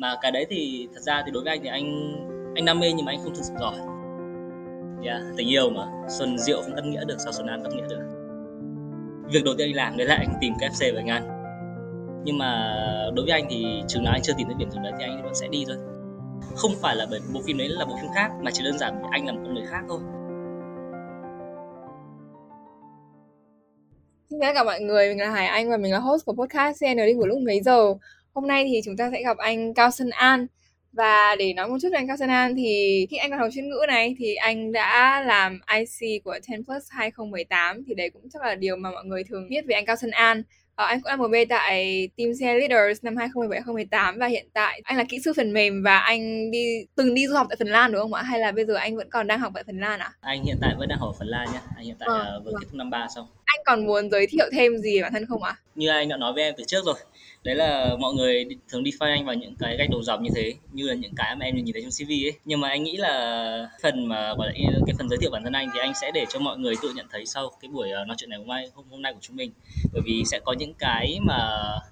mà cái đấy thì thật ra thì đối với anh thì anh anh đam mê nhưng mà anh không thực sự giỏi. Yeah, tình yêu mà. Xuân rượu không cắt nghĩa được sao xuân an cắt nghĩa được? Việc đầu tiên anh làm đấy là anh tìm cái FC về anh ăn nhưng mà đối với anh thì chừng nào anh chưa tìm thấy điểm dừng đấy thì anh vẫn sẽ đi thôi. Không phải là bởi bộ phim đấy là bộ phim khác mà chỉ đơn giản vì anh là một con người khác thôi. Xin chào tất cả mọi người, mình là Hải Anh và mình là host của podcast CN đi ngủ lúc mấy giờ. Hôm nay thì chúng ta sẽ gặp anh Cao Sơn An. Và để nói một chút về anh Cao Sơn An thì khi anh còn học chuyên ngữ này thì anh đã làm IC của 10 Plus 2018 thì đấy cũng chắc là điều mà mọi người thường biết về anh Cao Sơn An. Ờ, anh cũng MB tại Team CI Leaders năm 2017-2018 và hiện tại anh là kỹ sư phần mềm và anh đi từng đi du học tại Phần Lan đúng không ạ? Hay là bây giờ anh vẫn còn đang học tại Phần Lan ạ? À? Anh hiện tại vẫn đang học ở Phần Lan nhé. Anh hiện tại ờ, vừa kết thúc năm ba xong. Anh còn muốn giới thiệu thêm gì về bản thân không ạ? À? Như anh đã nói với em từ trước rồi đấy là mọi người thường define anh vào những cái gạch đầu dòng như thế như là những cái mà em nhìn thấy trong CV ấy. Nhưng mà anh nghĩ là phần mà gọi là cái phần giới thiệu bản thân anh thì anh sẽ để cho mọi người tự nhận thấy sau cái buổi ờ, nói chuyện này hôm nay hôm, hôm nay của chúng mình. Bởi vì sẽ có những cái mà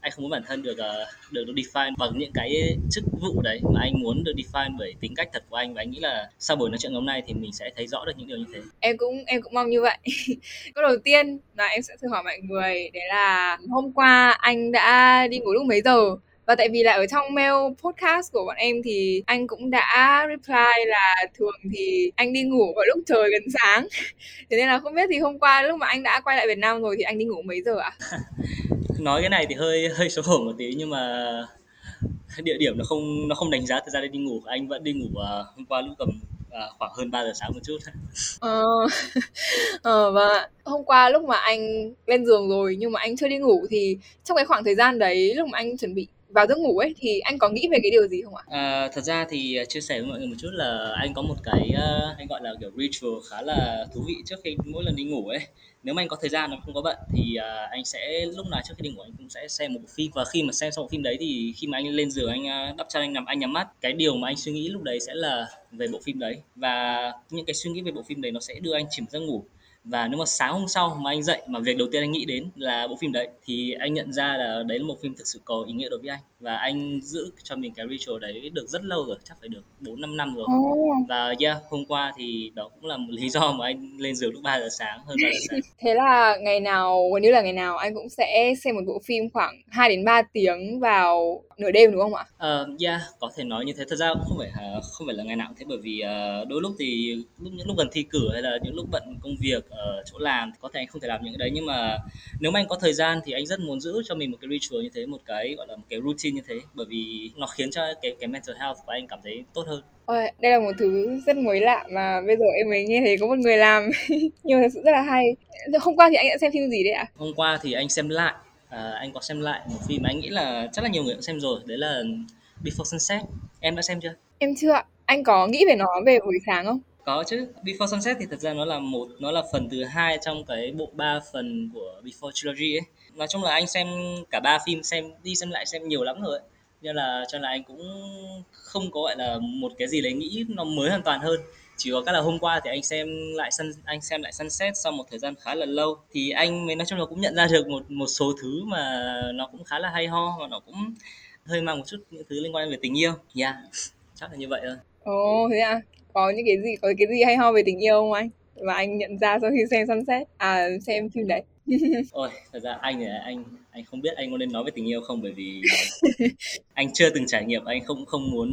anh không muốn bản thân được ờ, được, được define bằng những cái chức vụ đấy mà anh muốn được define bởi tính cách thật của anh. Và anh nghĩ là sau buổi nói chuyện hôm nay thì mình sẽ thấy rõ được những điều như thế. Em cũng em cũng mong như vậy. Câu đầu tiên là em sẽ thử hỏi mọi người đấy là hôm qua anh đã đi ngủ lúc mấy giờ? Và tại vì là ở trong mail podcast của bọn em thì anh cũng đã reply là thường thì anh đi ngủ vào lúc trời gần sáng. Thế nên là không biết thì hôm qua lúc mà anh đã quay lại Việt Nam rồi thì anh đi ngủ mấy giờ ạ? À? nói cái này thì hơi hơi xấu hổ một tí nhưng mà địa điểm nó không nó không đánh giá thời gian đi ngủ. Anh vẫn đi ngủ uh, hôm qua lúc tầm à, khoảng hơn 3 giờ sáng một chút. Ờ, ờ vâng và hôm qua lúc mà anh lên giường rồi nhưng mà anh chưa đi ngủ thì trong cái khoảng thời gian đấy lúc mà anh chuẩn bị vào giấc ngủ ấy thì anh có nghĩ về cái điều gì không ạ? À, thật ra thì à, chia sẻ với mọi người một chút là anh có một cái uh, anh gọi là kiểu ritual khá là thú vị trước khi mỗi lần đi ngủ ấy. Nếu mà anh có thời gian mà không có bận thì uh, anh sẽ lúc nào trước khi đi ngủ anh cũng sẽ xem một bộ phim. Và khi mà xem xong bộ phim đấy thì khi mà anh lên giường anh uh, đắp chăn anh nằm anh nhắm mắt. Cái điều mà anh suy nghĩ lúc đấy sẽ là về bộ phim đấy. Và những cái suy nghĩ về bộ phim đấy nó sẽ đưa anh chìm giấc ngủ và nếu mà sáng hôm sau mà anh dậy mà việc đầu tiên anh nghĩ đến là bộ phim đấy thì anh nhận ra là đấy là một phim thực sự có ý nghĩa đối với anh và anh giữ cho mình cái ritual đấy được rất lâu rồi chắc phải được bốn năm năm rồi và yeah hôm qua thì đó cũng là một lý do mà anh lên giường lúc 3 giờ sáng hơn 3 giờ sáng thế là ngày nào gần như là ngày nào anh cũng sẽ xem một bộ phim khoảng 2 đến 3 tiếng vào nửa đêm đúng không ạ? Uh, yeah, có thể nói như thế. Thật ra cũng không phải uh, không phải là ngày nào thế bởi vì uh, đôi lúc thì lúc những lúc gần thi cử hay là những lúc bận công việc ở chỗ làm thì có thể anh không thể làm những cái đấy nhưng mà nếu mà anh có thời gian thì anh rất muốn giữ cho mình một cái ritual như thế, một cái gọi là một cái routine như thế bởi vì nó khiến cho cái cái mental health của anh cảm thấy tốt hơn. Ôi, đây là một thứ rất mới lạ mà bây giờ em mới nghe thấy có một người làm nhưng mà thật sự rất là hay. Hôm qua thì anh đã xem phim gì đấy ạ? À? Hôm qua thì anh xem lại à, anh có xem lại một phim mà anh nghĩ là chắc là nhiều người cũng xem rồi đấy là Before Sunset em đã xem chưa em chưa anh có nghĩ về nó về buổi sáng không có chứ. Before Sunset thì thật ra nó là một nó là phần thứ hai trong cái bộ ba phần của Before Trilogy ấy. Nói chung là anh xem cả ba phim xem đi xem lại xem nhiều lắm rồi ấy. nên là cho là anh cũng không có gọi là một cái gì đấy nghĩ nó mới hoàn toàn hơn. Chỉ có cái là hôm qua thì anh xem lại sân anh xem lại sunset sau một thời gian khá là lâu. Thì anh mới nói chung là cũng nhận ra được một một số thứ mà nó cũng khá là hay ho và nó cũng hơi mang một chút những thứ liên quan về tình yêu. Yeah. Chắc là như vậy thôi. Ồ oh, thế à? Có những cái gì có cái gì hay ho về tình yêu không anh? Mà anh nhận ra sau khi xem sunset. À xem phim đấy. Ôi thật ra anh là anh anh không biết anh có nên nói về tình yêu không bởi vì anh chưa từng trải nghiệm. Anh không không muốn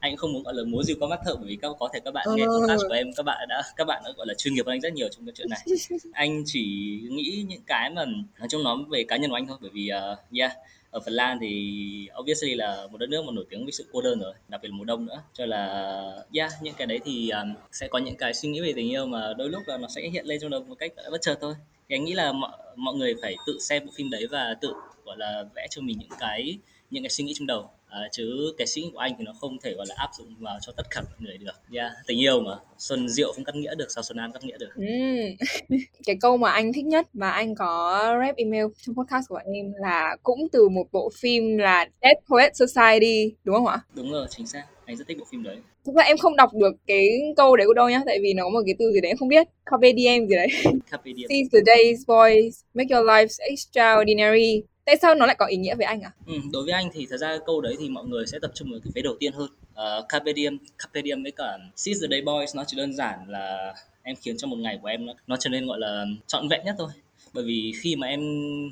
anh không muốn gọi là múa dìu con mắt thợ bởi vì các có thể các bạn nghe podcast của em các bạn đã các bạn đã gọi là chuyên nghiệp hơn anh rất nhiều trong cái chuyện này. Anh chỉ nghĩ những cái mà nói chung nói về cá nhân của anh thôi bởi vì uh, yeah ở Phần Lan thì obviously là một đất nước mà nổi tiếng với sự cô đơn rồi đặc biệt là mùa đông nữa. Cho là yeah những cái đấy thì um, sẽ có những cái suy nghĩ về tình yêu mà đôi lúc là nó sẽ hiện lên trong đầu một cách bất chợt thôi. Thì anh nghĩ là mọi, mọi người phải tự xem bộ phim đấy và tự gọi là vẽ cho mình những cái những cái suy nghĩ trong đầu à, chứ cái suy nghĩ của anh thì nó không thể gọi là áp dụng vào cho tất cả mọi người được. Yeah. tình yêu mà. Xuân rượu không cắt nghĩa được sao xuân an cắt nghĩa được? Mm. cái câu mà anh thích nhất mà anh có rep email trong podcast của bạn em là cũng từ một bộ phim là Dead Poet Society đúng không ạ? Đúng rồi chính xác. Anh rất thích bộ phim đấy. Thực ra em không đọc được cái câu đấy của đâu nhá tại vì nó có một cái từ gì đấy em không biết. Carpe diem gì đấy. Carpe diem. Seize the days boys make your lives extraordinary tại sao nó lại có ý nghĩa với anh à ừ, đối với anh thì thật ra câu đấy thì mọi người sẽ tập trung vào cái vế đầu tiên hơn. Uh, carpe diem carpe diem với cả seize the day boys nó chỉ đơn giản là em khiến cho một ngày của em nó, nó trở nên gọi là trọn vẹn nhất thôi bởi vì khi mà em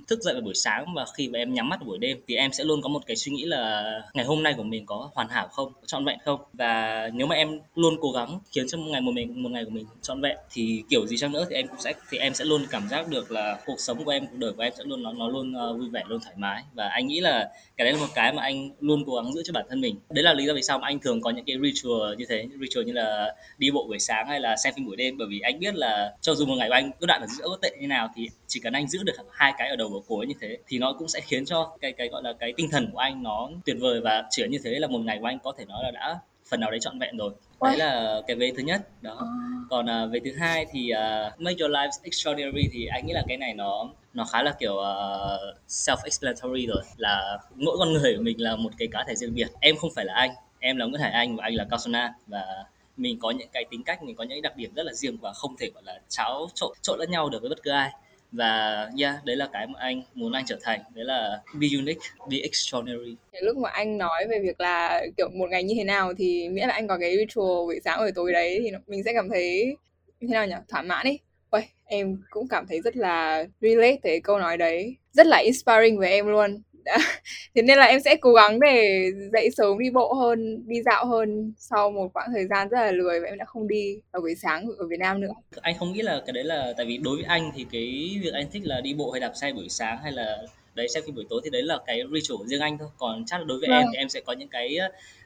thức dậy vào buổi sáng và khi mà em nhắm mắt vào buổi đêm thì em sẽ luôn có một cái suy nghĩ là ngày hôm nay của mình có hoàn hảo không có trọn vẹn không? Và nếu mà em luôn cố gắng khiến cho một ngày một mình một ngày của mình trọn vẹn thì kiểu gì chăng nữa thì em cũng sẽ thì em sẽ luôn cảm giác được là cuộc sống của em cuộc đời của em sẽ luôn nó nó luôn uh, vui vẻ luôn thoải mái. Và anh nghĩ là cái đấy là một cái mà anh luôn cố gắng giữ cho bản thân mình. Đấy là lý do vì sao mà anh thường có những cái ritual như thế ritual như là đi bộ buổi sáng hay là xem phim buổi đêm. Bởi vì anh biết là cho dù một ngày của anh cứ đoạn ở giữa có tệ như nào thì chỉ cần anh giữ được hai cái ở đầu và cuối như thế thì nó cũng sẽ khiến cho cái cái gọi là cái tinh thần của anh nó tuyệt vời và chỉ như thế là một ngày của anh có thể nói là đã phần nào đấy trọn vẹn rồi. Đấy là cái vế thứ nhất đó. À. còn uh, vế thứ hai thì uh, make your life extraordinary thì anh nghĩ là cái này nó nó khá là kiểu uh, self explanatory rồi. Là mỗi con người của mình là một cái cá thể riêng biệt. Em không phải là anh em là Nguyễn Hải Anh và anh là Cao An. Và mình có những cái tính cách mình có những đặc điểm rất là riêng và không thể gọi là cháo trộn trộn lẫn nhau được với bất cứ ai và yeah đấy là cái mà anh muốn anh trở thành. Đấy là be unique be extraordinary. Lúc mà anh nói về việc là kiểu một ngày như thế nào thì miễn là anh có cái ritual buổi sáng buổi tối đấy thì mình sẽ cảm thấy như thế nào nhỉ? Thỏa mãn đi Uầy, em cũng cảm thấy rất là relate tới câu nói đấy. Rất là inspiring với em luôn. thế nên là em sẽ cố gắng để dậy sớm đi bộ hơn đi dạo hơn sau một khoảng thời gian rất là lười và em đã không đi vào buổi sáng ở Việt Nam nữa anh không nghĩ là cái đấy là tại vì đối với anh thì cái việc anh thích là đi bộ hay đạp xe buổi sáng hay là đấy xem phim buổi tối thì đấy là cái ritual riêng anh thôi còn chắc là đối với vâng. em thì em sẽ có những cái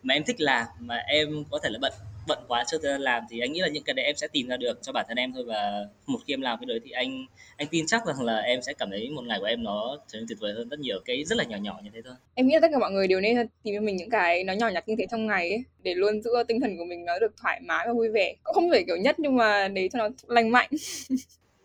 mà em thích làm mà em có thể là bận bận quá chưa làm thì anh nghĩ là những cái đấy em sẽ tìm ra được cho bản thân em thôi. Và một khi em làm cái đấy thì anh anh tin chắc rằng là em sẽ cảm thấy một ngày của em nó trở nên tuyệt vời hơn rất nhiều cái rất là nhỏ nhỏ như thế thôi. Em nghĩ là tất cả mọi người đều nên tìm cho mình những cái nó nhỏ nhặt như thế trong ngày ấy để luôn giữ tinh thần của mình nó được thoải mái và vui vẻ. Cũng không phải kiểu nhất nhưng mà để cho nó lành mạnh.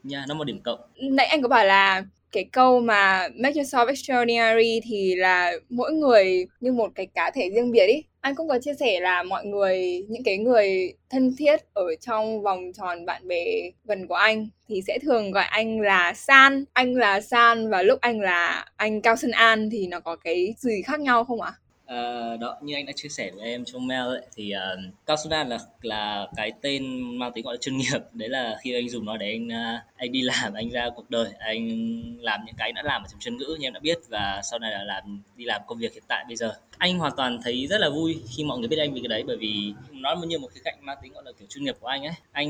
Nha yeah, nó một điểm cộng. Nãy anh có bảo là cái câu mà make yourself extraordinary thì là mỗi người như một cái cá thể riêng biệt ý anh cũng có chia sẻ là mọi người, những cái người thân thiết ở trong vòng tròn bạn bè gần của anh thì sẽ thường gọi anh là San anh là San và lúc anh là anh Cao Sơn An thì nó có cái gì khác nhau không ạ? À? Uh, đó như anh đã chia sẻ với em trong mail ấy, thì uh, Cao là là cái tên mang tính gọi là chuyên nghiệp. Đấy là khi anh dùng nó để anh uh, anh đi làm anh ra cuộc đời anh làm những cái đã làm ở trong chuyên ngữ như em đã biết và sau này là làm đi làm công việc hiện tại bây giờ. Anh hoàn toàn thấy rất là vui khi mọi người biết anh vì cái đấy bởi vì nó như một cái cạnh mang tính, gọi là, kiểu, chuyên nghiệp của anh ấy. Anh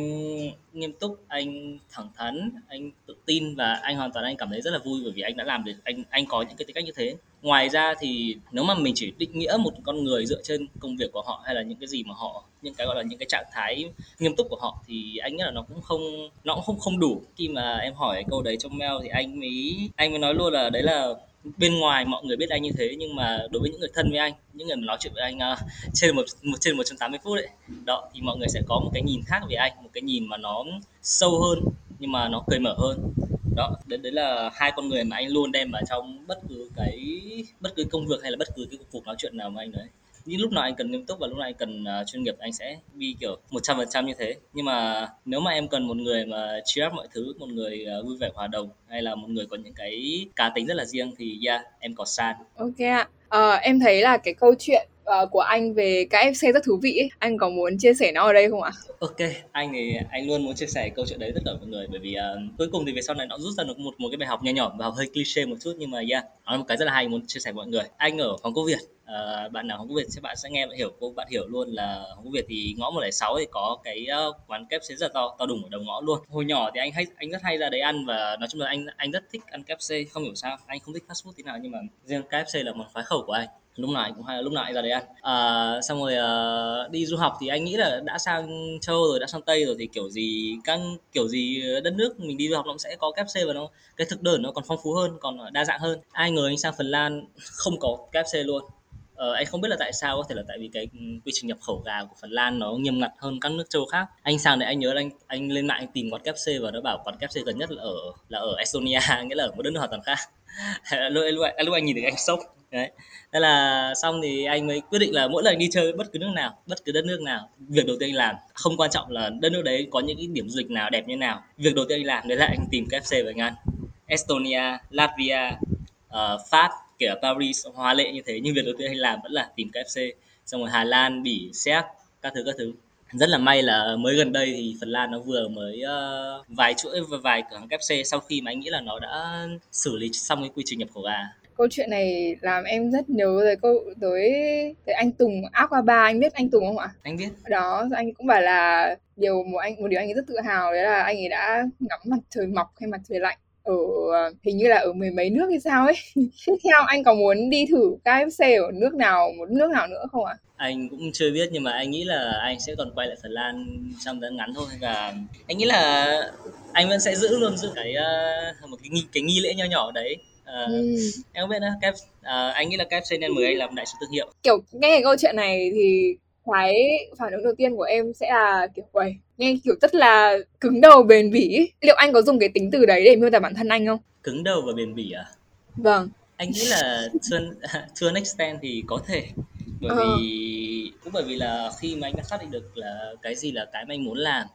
nghiêm túc, anh thẳng thắn, anh tự tin và anh hoàn toàn anh cảm thấy rất là vui bởi vì anh đã làm được, anh anh có những cái tính cách như thế. Ngoài ra thì nếu mà mình chỉ định nghĩa một con người dựa trên công việc của họ hay là những cái gì mà họ, những cái, gọi là, những cái trạng thái nghiêm túc của họ thì anh nghĩ là nó cũng không, nó cũng không không đủ. Khi mà em hỏi câu đấy trong mail thì anh mới anh mới nói luôn là đấy là bên ngoài mọi người biết anh như thế nhưng mà đối với những người thân với anh những người mà nói chuyện với anh uh, trên một, một trên 180 phút đấy đó thì mọi người sẽ có một cái nhìn khác về anh một cái nhìn mà nó sâu hơn nhưng mà nó cởi mở hơn. Đó đấy, đấy là hai con người mà anh luôn đem vào trong bất cứ cái bất cứ công việc hay là bất cứ cái cuộc nói chuyện nào mà anh đấy những lúc nào anh cần nghiêm túc và lúc nào anh cần uh, chuyên nghiệp anh sẽ đi kiểu một trăm phần trăm như thế. Nhưng mà nếu mà em cần một người mà cheer up mọi thứ một người uh, vui vẻ hòa đồng hay là một người có những cái cá tính rất là riêng thì yeah em có san ok ạ. Uh, em thấy là cái câu chuyện uh, của anh về KFC rất thú vị ấy. Anh có muốn chia sẻ nó ở đây không ạ? Ok, anh thì anh luôn muốn chia sẻ câu chuyện đấy tất cả mọi người bởi vì uh, cuối cùng thì về sau này nó rút ra được một một cái bài học nhỏ nhỏ và hơi cliché một chút nhưng mà yeah, nó là một cái rất là hay muốn chia sẻ với mọi người. Anh ở phòng Quốc Việt Uh, bạn nào không có Việt sẽ bạn sẽ nghe bạn hiểu cô bạn hiểu luôn là không có Việt thì ngõ 106 thì có cái uh, quán kép xế rất to to đùng ở đầu ngõ luôn hồi nhỏ thì anh hay anh rất hay ra đấy ăn và nói chung là anh anh rất thích ăn KFC không hiểu sao anh không thích fast food thế nào nhưng mà riêng KFC là một khoái khẩu của anh lúc nào cũng hay lúc nào ra đấy ăn. À, xong rồi uh, đi du học thì anh nghĩ là đã sang châu rồi đã sang tây rồi thì kiểu gì các kiểu gì đất nước mình đi du học nó cũng sẽ có KFC và nó. Cái thực đơn nó còn phong phú hơn còn đa dạng hơn. Ai ngờ anh sang Phần Lan không có KFC luôn. Ờ, anh không biết là tại sao có thể là tại vì cái quy trình nhập khẩu gà của Phần Lan nó nghiêm ngặt hơn các nước châu khác. Anh sang đấy anh nhớ là anh anh lên mạng anh tìm quán KFC và nó bảo quán KFC gần nhất là ở là ở Estonia nghĩa là ở một đất nước hoàn toàn khác. lúc, lúc, lúc anh nhìn thấy anh sốc đấy. Thế là xong thì anh mới quyết định là mỗi lần đi chơi bất cứ nước nào bất cứ đất nước nào việc đầu tiên anh làm không quan trọng là đất nước đấy có những cái điểm du lịch nào đẹp như nào việc đầu tiên anh làm đấy là anh tìm KFC và anh ăn Estonia Latvia uh, uh, Pháp kể cả Paris hoa lệ như thế nhưng việc đầu tiên anh làm vẫn là tìm KFC xong rồi Hà Lan Bỉ Séc các thứ các thứ. Rất là may là mới gần đây thì Phần Lan nó vừa mới uh, vài chuỗi và vài cửa hàng KFC sau khi mà anh nghĩ là nó đã xử lý xong cái quy trình nhập khẩu gà câu chuyện này làm em rất nhớ tới câu tới tới anh Tùng Aquaba anh biết anh Tùng không ạ? Anh biết. Đó anh cũng bảo là điều một anh một điều anh ấy rất tự hào đấy là anh ấy đã ngắm mặt trời mọc hay mặt trời lạnh ở hình như là ở mười mấy nước hay sao ấy. Tiếp theo anh có muốn đi thử KFC ở nước nào một nước nào nữa không ạ? Anh cũng chưa biết nhưng mà anh nghĩ là anh sẽ còn quay lại Phần Lan trong thời gian ngắn thôi và anh nghĩ là anh vẫn sẽ giữ luôn giữ cái uh, một cái nghi cái nghi lễ nho nhỏ đấy Uh, ừ. em không biết nữa. Kef, uh, anh nghĩ là KFC nên mời anh làm đại sứ thương hiệu. Kiểu nghe câu chuyện này thì cái phản ứng đầu tiên của em sẽ là kiểu quầy nghe kiểu rất là cứng đầu bền bỉ liệu anh có dùng cái tính từ đấy để miêu tả bản thân anh không? Cứng đầu và bền bỉ à? Vâng. Anh nghĩ là to, to an extent thì có thể. Bởi ờ. vì cũng bởi vì là khi mà anh đã xác định được là cái gì là cái mà anh muốn làm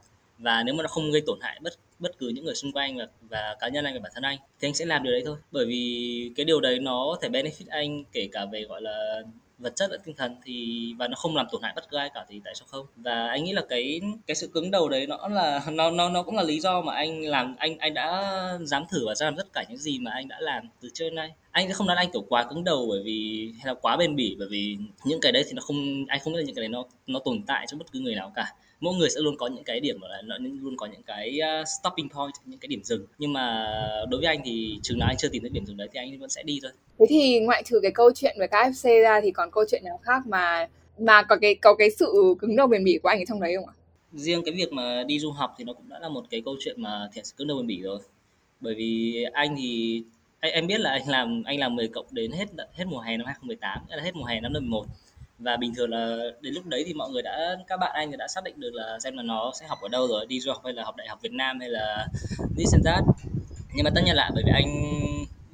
và nếu mà nó không gây tổn hại bất bất cứ những người xung quanh và, và cá nhân anh và bản thân anh thì anh sẽ làm điều đấy thôi. Bởi vì cái điều đấy nó có thể benefit anh kể cả về gọi là vật chất lẫn tinh thần thì và nó không làm tổn hại bất cứ ai cả thì tại sao không? Và anh nghĩ là cái cái sự cứng đầu đấy nó là nó nó nó cũng là lý do mà anh làm anh anh đã dám thử và dám tất cả những gì mà anh đã làm từ trước đến nay anh sẽ không nói anh kiểu quá cứng đầu bởi vì hay là quá bền bỉ bởi vì những cái đấy thì nó không anh không biết là những cái đấy nó nó tồn tại cho bất cứ người nào cả mỗi người sẽ luôn có những cái điểm là nó luôn có những cái uh, stopping point những cái điểm dừng. Nhưng mà đối với anh thì chừng nào anh chưa tìm thấy điểm dừng đấy thì anh vẫn sẽ đi thôi. Thế thì ngoại trừ cái câu chuyện về KFC ra thì còn câu chuyện nào khác mà mà có cái có cái sự cứng đầu bền bỉ của anh ở trong đấy không ạ? Riêng cái việc mà đi du học thì nó cũng đã là một cái câu chuyện mà thiệt sự cứng đầu bền bỉ rồi. Bởi vì anh thì anh, em biết là anh làm anh làm 10 cộng đến hết hết mùa hè năm 2018 là hết mùa hè năm 11 và bình thường là đến lúc đấy thì mọi người đã, các bạn anh đã xác định được là xem là nó sẽ học ở đâu rồi, đi du học hay là học đại học Việt Nam hay là đi sen that. Nhưng mà tất nhiên lại bởi vì anh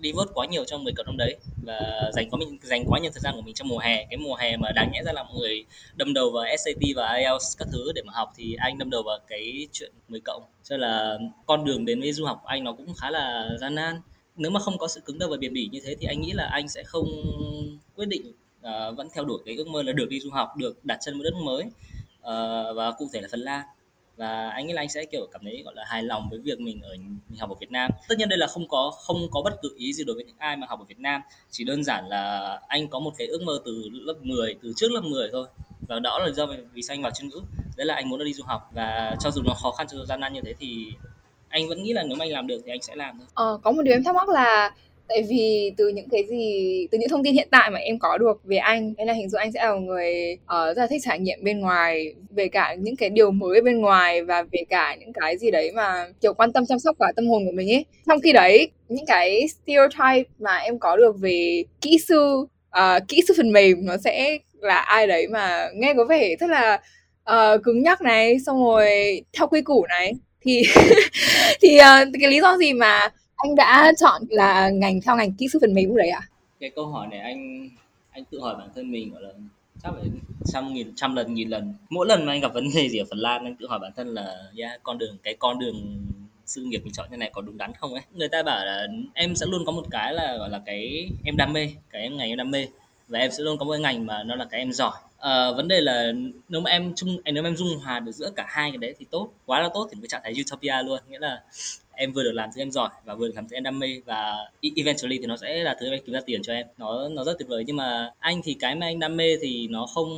đi vớt quá nhiều trong 10 cộng năm đấy và dành quá mình, dành quá nhiều thời gian của mình trong mùa hè. Cái mùa hè mà đáng nhẽ ra là mọi người đâm đầu vào SAT và IELTS các thứ để mà học thì anh đâm đầu vào cái chuyện 10 cộng. Cho là con đường đến với du học của anh nó cũng khá là gian nan. Nếu mà không có sự cứng đầu và bền bỉ như thế thì anh nghĩ là anh sẽ không quyết định uh, vẫn theo đuổi cái ước mơ là được đi du học được đặt chân vào đất mới uh, và cụ thể là Phần Lan. Và anh nghĩ là anh sẽ kiểu cảm thấy gọi là hài lòng với việc mình ở mình học ở Việt Nam. Tất nhiên đây là không có không có bất cứ ý gì đối với những ai mà học ở Việt Nam. Chỉ đơn giản là anh có một cái ước mơ từ lớp 10 từ trước lớp 10 thôi. Và đó là do vì sao anh vào chuyên ngữ. Đấy là anh muốn đi du học. Và cho dù nó khó khăn cho gian nan như thế thì anh vẫn nghĩ là nếu mà anh làm được thì anh sẽ làm thôi. Ờ, có một điều em thắc mắc là tại vì từ những cái gì từ những thông tin hiện tại mà em có được về anh nên là hình dung anh sẽ là một người uh, rất là thích trải nghiệm bên ngoài về cả những cái điều mới bên ngoài và về cả những cái gì đấy mà kiểu quan tâm chăm sóc cả tâm hồn của mình ấy. Trong khi đấy những cái stereotype mà em có được về kỹ sư uh, kỹ sư phần mềm nó sẽ là ai đấy mà nghe có vẻ rất là uh, cứng nhắc này xong rồi theo quy củ này thì thì uh, cái lý do gì mà anh đã chọn là ngành theo ngành kỹ sư phần mềm lúc đấy à? Cái câu hỏi này anh anh tự hỏi bản thân mình gọi là chắc phải trăm nghìn trăm lần nghìn lần. Mỗi lần mà anh gặp vấn đề gì ở Phần Lan anh tự hỏi bản thân là yeah, con đường cái con đường sự nghiệp mình chọn như này có đúng đắn không ấy? Người ta bảo là em sẽ luôn có một cái là gọi là cái em đam mê cái em ngành em đam mê và em sẽ luôn có một cái ngành mà nó là cái em giỏi. À, vấn đề là nếu mà em chung nếu mà em dung hòa được giữa cả hai cái đấy thì tốt quá là tốt thì mới trạng thái utopia luôn. Nghĩa là em vừa được làm thứ em giỏi và vừa được làm thứ em đam mê và e- eventually thì nó sẽ là thứ em kiếm ra tiền cho em. Nó nó rất tuyệt vời. Nhưng mà anh thì cái mà anh đam mê thì nó không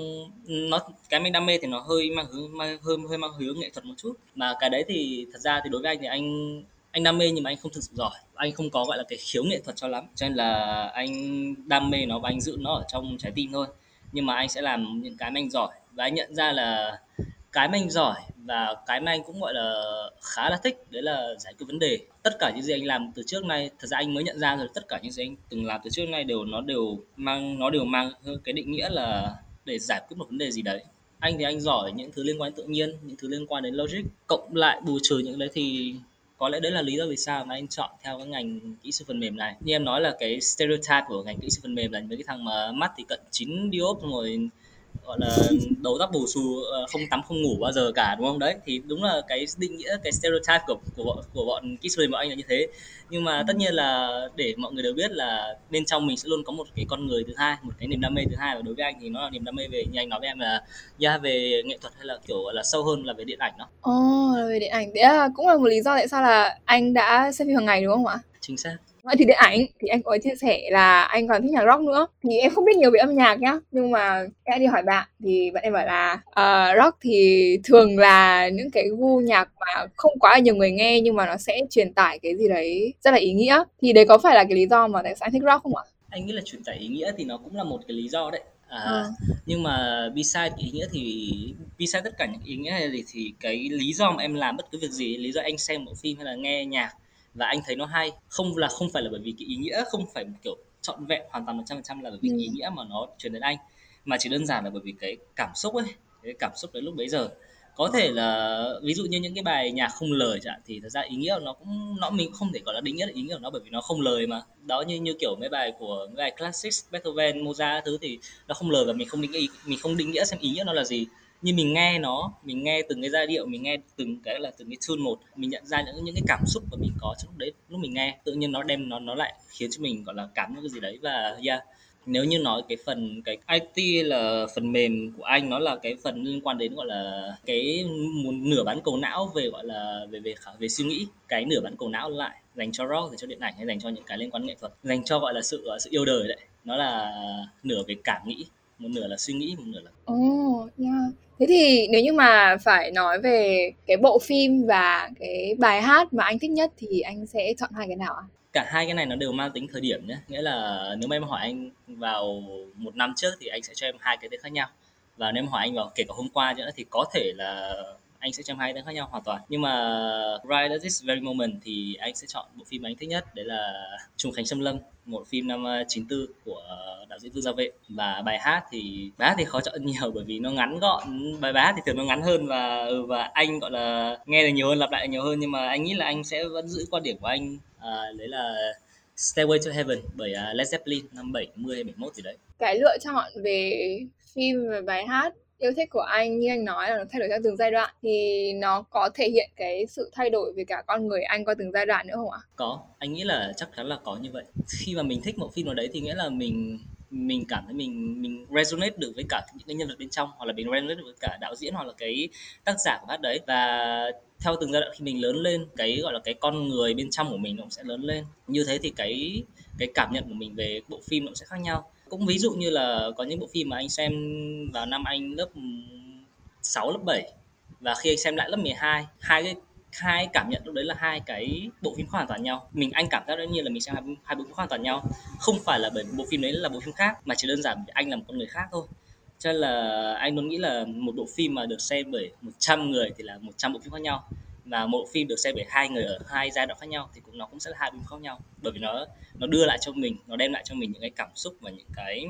nó cái mà anh đam mê thì nó hơi mang hướng mang, hơi hơi mang hướng nghệ thuật một chút. Mà cái đấy thì thật ra thì đối với anh thì anh anh đam mê nhưng mà anh không thực sự giỏi. Anh không có gọi là cái khiếu nghệ thuật cho lắm. Cho nên là anh đam mê nó và anh giữ nó ở trong trái tim thôi. Nhưng mà anh sẽ làm những cái mà anh giỏi. Và anh nhận ra là cái mà anh giỏi và cái mà anh cũng, gọi là, khá là thích, đấy là giải quyết vấn đề. Tất cả những gì anh làm từ trước nay, thật ra anh mới nhận ra rồi, tất cả những gì anh từng làm từ trước nay đều nó đều mang, nó đều mang cái định nghĩa là để giải quyết một vấn đề gì đấy. Anh thì anh giỏi những thứ liên quan đến tự nhiên, những thứ liên quan đến logic, cộng lại bù trừ những đấy thì có lẽ đấy là lý do vì sao mà anh chọn theo cái ngành kỹ sư phần mềm này. Như em nói là cái stereotype của ngành kỹ sư phần mềm là mấy cái thằng mà mắt thì cận chín diop rồi gọi là đầu tóc bù xù ờ, không tắm không ngủ bao giờ cả đúng không? Đấy thì đúng là cái định nghĩa cái stereotype của của bọn của bọn Kissplay bọn anh là như thế. Nhưng mà tất nhiên là để mọi người đều biết là bên trong mình sẽ luôn có một cái con người thứ hai một cái niềm đam mê thứ hai. Và đối với anh thì nó là niềm đam mê về như anh nói với em là yeah, về nghệ thuật hay là kiểu là sâu hơn là về điện ảnh đó. Ồ, oh, về điện ảnh. Đấy là cũng là một lý do tại sao là anh đã xem phim hàng ngày đúng không ạ? chính xác Vậy thì điện ảnh thì anh có chia sẻ là anh còn thích nhạc rock nữa. Thì em không biết nhiều về âm nhạc nhá, nhưng mà em đi hỏi bạn thì bạn em bảo là uh, rock thì thường là những cái gu nhạc mà không quá nhiều người nghe nhưng mà nó sẽ truyền tải cái gì đấy rất là ý nghĩa. Thì đấy có phải là cái lý do mà tại sao anh thích rock không ạ? anh nghĩ là truyền tải ý nghĩa thì nó cũng là một cái lý do đấy à, ừ. nhưng mà beside ý nghĩa thì beside tất cả những ý nghĩa này thì, thì cái lý do mà em làm bất cứ việc gì lý do anh xem bộ phim hay là nghe nhạc và anh thấy nó hay. Không là không phải là bởi vì cái ý nghĩa không phải kiểu trọn vẹn hoàn toàn một trăm phần trăm là bởi vì ừ. ý nghĩa mà nó truyền đến anh mà chỉ đơn giản là bởi vì cái cảm xúc ấy cái cảm xúc đến lúc bấy giờ. Có thể là ví dụ như những cái bài nhạc không lời chẳng thì thật ra ý nghĩa của nó cũng nó mình không thể gọi là định nghĩa là ý nghĩa của nó bởi vì nó không lời mà. Đó như như kiểu mấy bài của mấy bài classics Beethoven Mozart thứ thì nó không lời và mình không định nghĩa mình không định nghĩa xem ý nghĩa nó là gì nhưng mình nghe nó mình nghe từng cái giai điệu mình nghe từng cái là từng cái tune một mình nhận ra những những cái cảm xúc mà mình có trong lúc đấy lúc mình nghe. Tự nhiên nó đem nó nó lại khiến cho mình gọi là cảm những cái gì đấy và yeah. Nếu như nói cái phần cái IT là phần mềm của anh nó là cái phần liên quan đến gọi là cái một nửa bán cầu não về gọi là về về về suy nghĩ cái nửa bán cầu não lại dành cho rock dành cho điện ảnh hay dành cho những cái liên quan nghệ thuật dành cho gọi là sự sự yêu đời đấy. Nó là nửa về cảm nghĩ một nửa là suy nghĩ một nửa là oh, yeah. Thế thì nếu như mà phải nói về cái bộ phim và cái bài hát mà anh thích nhất thì anh sẽ chọn hai cái nào ạ? cả hai cái này nó đều mang tính thời điểm nhé nghĩa là nếu mà em hỏi anh vào một năm trước thì anh sẽ cho em hai cái tên khác nhau và nếu mà hỏi anh vào kể cả hôm qua nữa thì có thể là anh sẽ cho hai tên khác nhau hoàn toàn. Nhưng mà right at this very moment thì anh sẽ chọn bộ phim mà anh thích nhất. Đấy là trùng khánh xâm lâm một phim năm ờ, 94 của ờ, đạo diễn Vương Gia Vệ. Và bài hát thì bài hát thì khó chọn nhiều bởi vì nó ngắn gọn bài bài hát thì thường nó ngắn hơn và ừ, và anh gọi là nghe được nhiều hơn lặp lại nhiều hơn. Nhưng mà anh nghĩ là anh sẽ vẫn giữ quan điểm của anh à, đấy là Stairway to Heaven bởi Led Zeppelin năm 70 hay 71 gì đấy. Cái lựa chọn về phim và bài hát yêu thích của anh như anh nói là nó thay đổi theo từng giai đoạn thì nó có thể hiện cái sự thay đổi về cả con người anh qua từng giai đoạn nữa không ạ? Có, anh nghĩ là chắc chắn là có như vậy. Khi mà mình thích một phim nào đấy thì nghĩa là mình mình cảm thấy mình mình resonate được với cả những cái nhân vật bên trong hoặc là mình resonate được với cả đạo diễn hoặc là cái tác giả của bác đấy và theo từng giai đoạn khi mình lớn lên cái gọi là cái con người bên trong của mình nó cũng sẽ lớn lên như thế thì cái cái cảm nhận của mình về bộ phim nó sẽ khác nhau cũng ví dụ như là có những bộ phim mà anh xem vào năm anh lớp 6 lớp 7 và khi anh xem lại lớp 12 hai cái hai cảm nhận lúc đấy là hai cái bộ phim hoàn toàn nhau. Mình anh cảm giác đương nhiên là mình xem hai, hai bộ phim hoàn toàn nhau. Không phải là bởi bộ phim đấy là bộ phim khác mà chỉ đơn giản anh là một con người khác thôi. Cho nên là anh luôn nghĩ là một bộ phim mà được xem bởi 100 người thì là 100 bộ phim khác nhau và một phim được xem bởi hai người ở hai giai đoạn khác nhau thì cũng nó cũng sẽ là hai phim khác nhau. Bởi vì nó nó đưa lại cho mình nó đem lại cho mình những cái cảm xúc và những cái